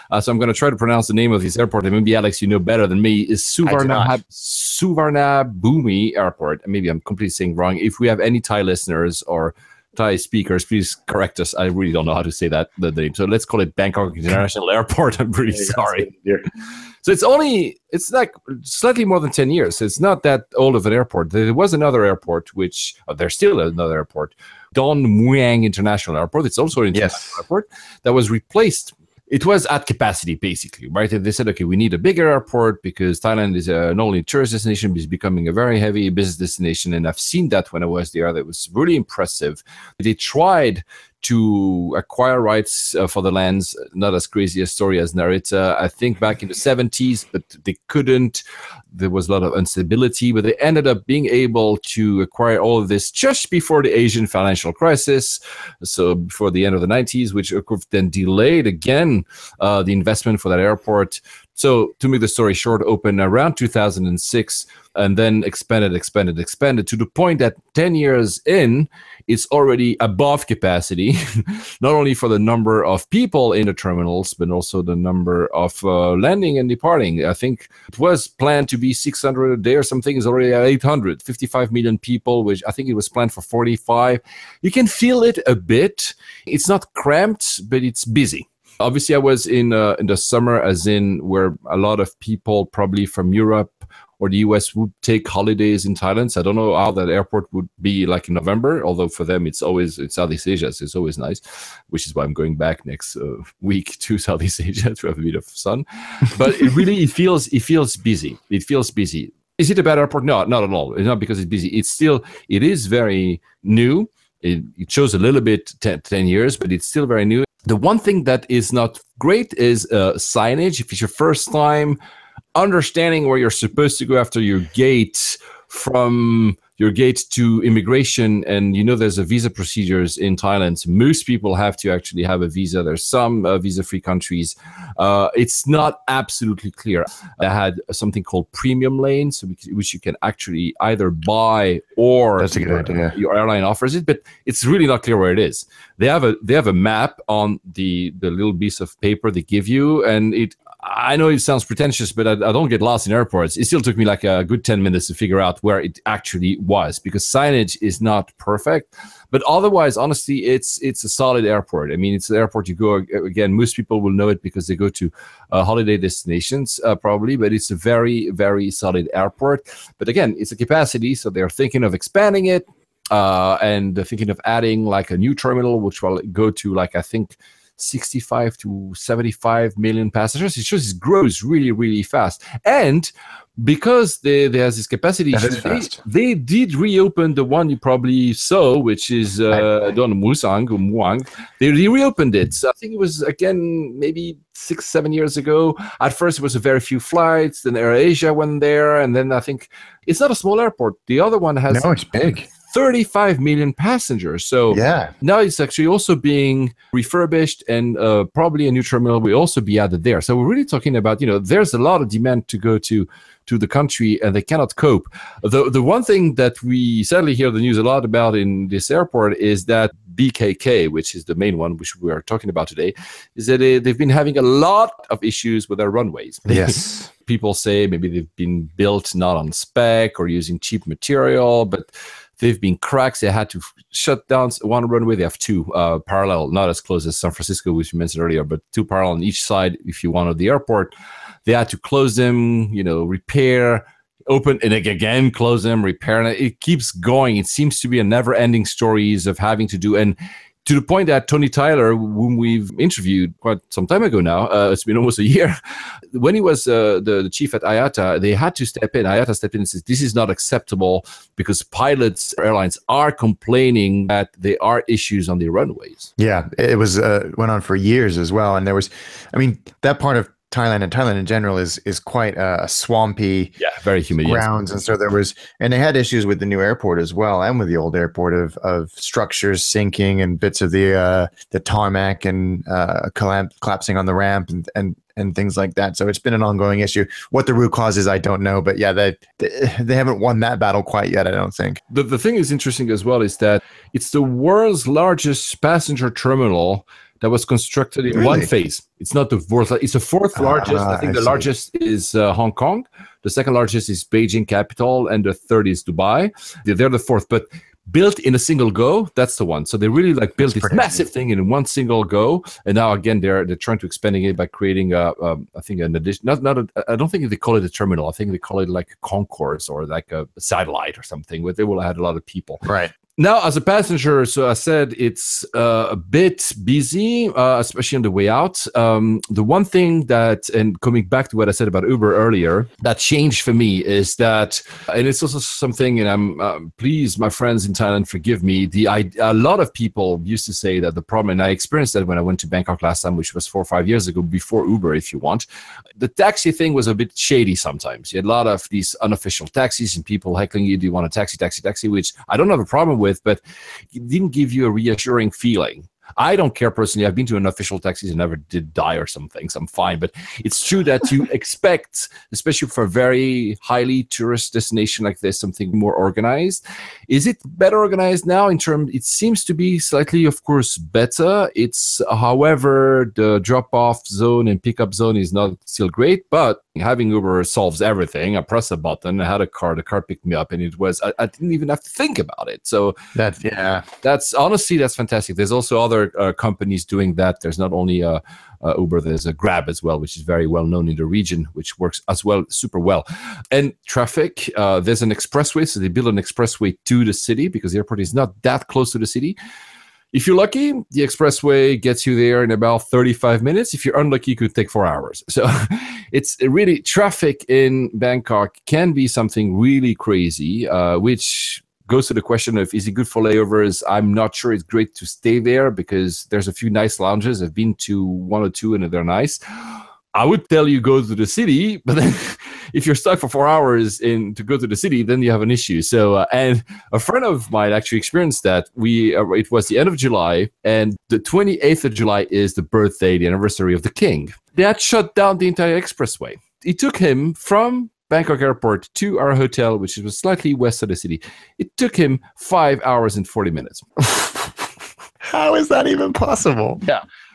Uh, so I'm going to try to pronounce the name of this airport. And maybe Alex, you know better than me. Is Suvarna not. Suvarnabhumi Airport? Maybe I'm completely saying wrong. If we have any Thai listeners or Thai speakers, please correct us. I really don't know how to say that the name. So let's call it Bangkok International Airport. <laughs> I'm really sorry. So it's only it's like slightly more than ten years. It's not that old of an airport. There was another airport, which oh, there's still another airport, Don Muang International Airport. It's also an international Yes. airport that was replaced. It was at capacity basically, right? And they said, okay, we need a bigger airport because Thailand is uh, a, not only a tourist destination, but it's becoming a very heavy business destination. And I've seen that when I was there. That was really impressive. They tried to acquire rights uh, for the lands. Not as crazy a story as Narita, I think, back in the 70s, but they couldn't. There was a lot of instability, but they ended up being able to acquire all of this just before the Asian financial crisis. So before the end of the 90s, which then delayed again uh, the investment for that airport. So to make the story short, open around 2006 and then expanded, expanded, expanded to the point that 10 years in, it's already above capacity, <laughs> not only for the number of people in the terminals, but also the number of uh, landing and departing. I think it was planned to be 600 a day or something, is already at 800, 55 million people, which I think it was planned for 45. You can feel it a bit. It's not cramped, but it's busy. Obviously, I was in uh, in the summer, as in where a lot of people, probably from Europe or the US, would take holidays in Thailand. So I don't know how that airport would be like in November. Although for them, it's always in Southeast Asia, so it's always nice. Which is why I'm going back next uh, week to <laughs> Southeast Asia to have a bit of sun. But it really it feels it feels busy. It feels busy. Is it a bad airport? No, not at all. It's not because it's busy. It's still it is very new. It, it shows a little bit 10, 10 years, but it's still very new. The one thing that is not great is uh, signage. If it's your first time, understanding where you're supposed to go after your gate from your gate to immigration and you know there's a visa procedures in thailand. Most people have to actually have a visa. There's some uh, visa free countries. Uh, it's not absolutely clear. I had something called premium lanes which you can actually either buy or That's a good your, idea. your airline offers it but it's really not clear where it is. They have a they have a map on the the little piece of paper they give you and it I know it sounds pretentious, but I, I, don't get lost in airports. It still took me like a good 10 minutes to figure out where it actually was because signage is not perfect. But otherwise, honestly, it's it's a solid airport. I mean, it's an airport you go again. Most people will know it because they go to uh, holiday destinations, uh, probably. But it's a very very solid airport. But again, it's a capacity, so they're thinking of expanding it uh, and thinking of adding like a new terminal, which will go to like I think 65 to 75 million passengers. It just grows really, really fast. And because they, there's this capacity, they, they, did reopen the one you probably saw, which is uh, Don Musang or Muang. They reopened it. So I think it was again maybe six, seven years ago. At first, it was a very few flights. Then AirAsia went there, and then I think it's not a small airport. The other one has no, it's big. 35 million passengers. So yeah. now it's actually also being refurbished and uh, probably a new terminal will also be added there. So we're really talking about, you know, there's a lot of demand to go to to the country and they cannot cope. The the one thing that we sadly hear the news a lot about in this airport is that BKK, which is the main one which we are talking about today, is that they, they've been having a lot of issues with their runways. <laughs> Yes. People say maybe they've been built not on spec or using cheap material, but They've been cracks. They had to shut down one runway. They have two uh, parallel, not as close as San Francisco, which you mentioned earlier, but two parallel on each side if you wanted the airport. They had to close them, you know, repair, open, and again close them, repair. And it keeps going. It seems to be a never-ending stories of having to do. And to the point that Tony Tyler, whom we've interviewed quite some time ago now, uh, it's been almost a year, <laughs> when he was uh, the, the, chief at IATA, they had to step in. IATA stepped in and said, this is not acceptable because pilots, airlines are complaining that there are issues on the runways. Yeah, it was uh, went on for years as well. And there was, I mean, that part of Thailand and Thailand in general is is quite a swampy, yeah, very humid grounds, and so there was, and they had issues with the new airport as well, and with the old airport of of structures sinking and bits of the uh, the tarmac and uh, collapsing on the ramp and and and things like that. So it's been an ongoing issue. What the root cause is, I don't know, but yeah, they they haven't won that battle quite yet. I don't think. The the thing is interesting as well is that it's the world's largest passenger terminal that was constructed in really? one phase. It's not the fourth; it's the fourth largest. Uh, I think I the see. largest is uh, Hong Kong. The second largest is Beijing capital, and the third is Dubai. They're the fourth, but built in a single go. That's the one. So they really like built this massive thing in one single go. And now again, they're they're trying to expanding it by creating a, um, I think an addition. Not not. A, I don't think they call it a terminal. I think they call it like a concourse or like a satellite or something. Where they will add a lot of people. Right now as a passenger so i said it's uh, a bit busy uh, especially on the way out. Um, the one thing that and coming back to what i said about uber earlier that changed for me is that and it's also something and i'm uh, please my friends in thailand forgive me. The I, a lot of people used to say that the problem and i experienced that when i went to bangkok last time which was four or five years ago before uber if you want. The taxi thing was a bit shady sometimes. You had a lot of these unofficial taxis and people heckling you do you want a taxi taxi taxi? Which i don't have a problem with with, but it didn't give you a reassuring feeling. I don't care personally. I've been to an official taxis and never did die or something, so I'm fine. But it's true that you <laughs> expect, especially for a very highly tourist destination like this, something more organized. Is it better organized now in terms? It seems to be slightly, of course, better. It's, however, the drop-off zone and pickup zone is not still great, but having Uber solves everything. I press a button, I had a car, the car picked me up, and it was I, I didn't even have to think about it. So that's yeah, that's honestly that's fantastic. There's also other uh, companies doing that. There's not only uh, uh, Uber, there's a Grab as well, which is very well known in the region, which works as well super well. And traffic, uh, there's an expressway, so they build an expressway to the city because the airport is not that close to the city. If you're lucky, the expressway gets you there in about 35 minutes. If you're unlucky, it could take four hours. So <laughs> it's really traffic in Bangkok can be something really crazy, uh, which goes to the question of is it good for layovers? I'm not sure it's great to stay there because there's a few nice lounges. I've been to one or two and they're nice. I would tell you go to the city, but then <laughs> if you're stuck for four hours in to go to the city, then you have an issue. So, uh, and a friend of mine actually experienced that. We uh, it was the end of July, and the 28th of July is the birthday, the anniversary of the king. They had shut down the entire expressway. It took him from Bangkok airport to our hotel, which was slightly west of the city. It took him five hours and 40 minutes. <laughs> How is that even possible?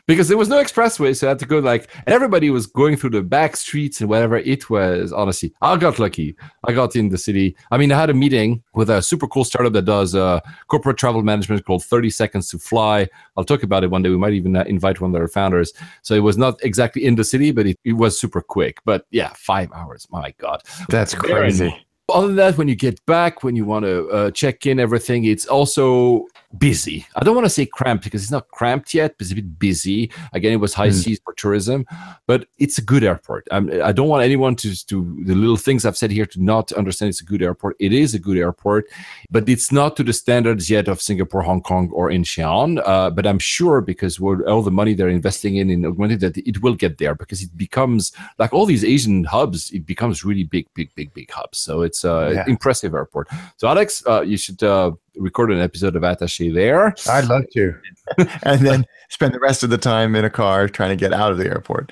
Because there was no expressway, so I had to go like, and everybody was going through the back streets and whatever. It was honestly, I got lucky. I got in the city. I mean, I had a meeting with a super cool startup that does uh, corporate travel management called 30 Seconds to Fly. I'll talk about it one day. We might even uh, invite one of their founders. So it was not exactly in the city, but it, it was super quick. But yeah, five hours. My God. That's crazy. Other than that, when you get back, when you want to uh, check in everything, it's also busy. I don't want to say cramped because it's not cramped yet, but it's a bit busy. Again, it was high Hmm. seas for tourism, but it's a good airport. Um, I don't want anyone to to the little things I've said here to not understand it's a good airport. It is a good airport, but it's not to the standards yet of Singapore, Hong Kong, or Incheon. Uh, but I'm sure because all the money they're investing in in augmented that it will get there because it becomes like all these Asian hubs. It becomes really big, big, big, big hubs. So it's a Yeah. impressive airport. So Alex, uh, you should uh, record an episode of Attaché there. I'd love to. <laughs> and then spend the rest of the time in a car trying to get out of the airport.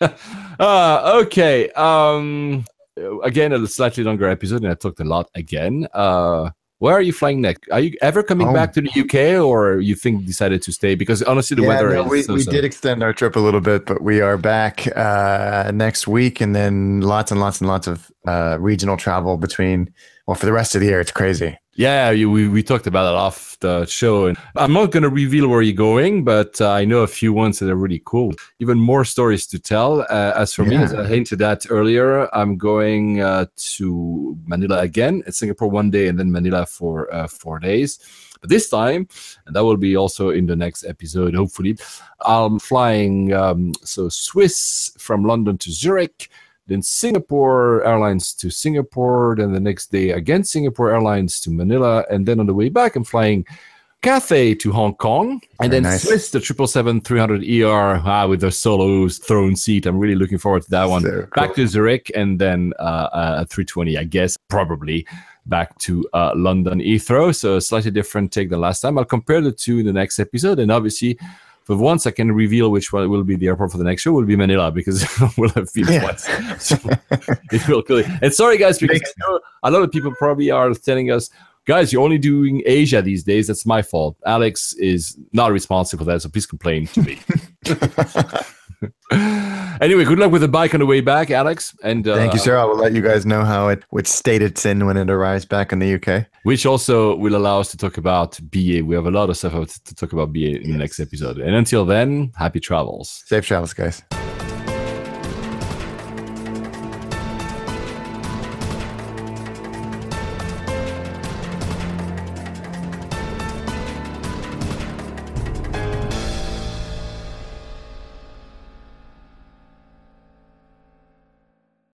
<laughs> uh, okay. Um, again, a slightly longer episode, and I talked a lot again. Uh, where are you flying next? Are you ever coming Home. back to the UK, or you think decided to stay? Because honestly, the Yeah, weather no, is we, so, we so. did extend our trip a little bit, but we are back uh, next week, and then lots and lots and lots of uh, regional travel between. Well, for the rest of the year, it's crazy. Yeah, you, we, we talked about it off the show. And I'm not going to reveal where you're going, but uh, I know a few ones that are really cool. Even more stories to tell. Uh, as for me, as I hinted at earlier, I'm going uh, to Manila again, at Singapore one day, and then Manila for uh, four days. But this time, and that will be also in the next episode, hopefully, I'm flying um, so Swiss from London to Zurich, then Singapore Airlines to Singapore, then the next day again Singapore Airlines to Manila, and then on the way back I'm flying Cathay to Hong Kong, and Very then nice. Swiss the triple seven three hundred ER ah, with the solo throne seat. I'm really looking forward to that one. So Back cool. to Zurich, and then uh, uh, 320, I guess, probably back to uh, London Heathrow. So a slightly different take than last time. I'll compare the two in the next episode, and obviously. For once, I can reveal which one will be the airport for the next show. Will be Manila because <laughs> we'll have been Yeah. twice. <laughs> So it will clearly. And sorry, guys, because a lot of people probably are telling us, guys, you're only doing Asia these days. That's my fault. Alex is not responsible for that, so please complain to me. <laughs> anyway, good luck with the bike on the way back, Alex. And uh, Thank you, sir. I will let you guys know how it, what state it's in when it arrives back in the UK. Which also will allow us to talk about BA. We have a lot of stuff to talk about BA in the next episode. And until then, happy travels. Safe travels, guys.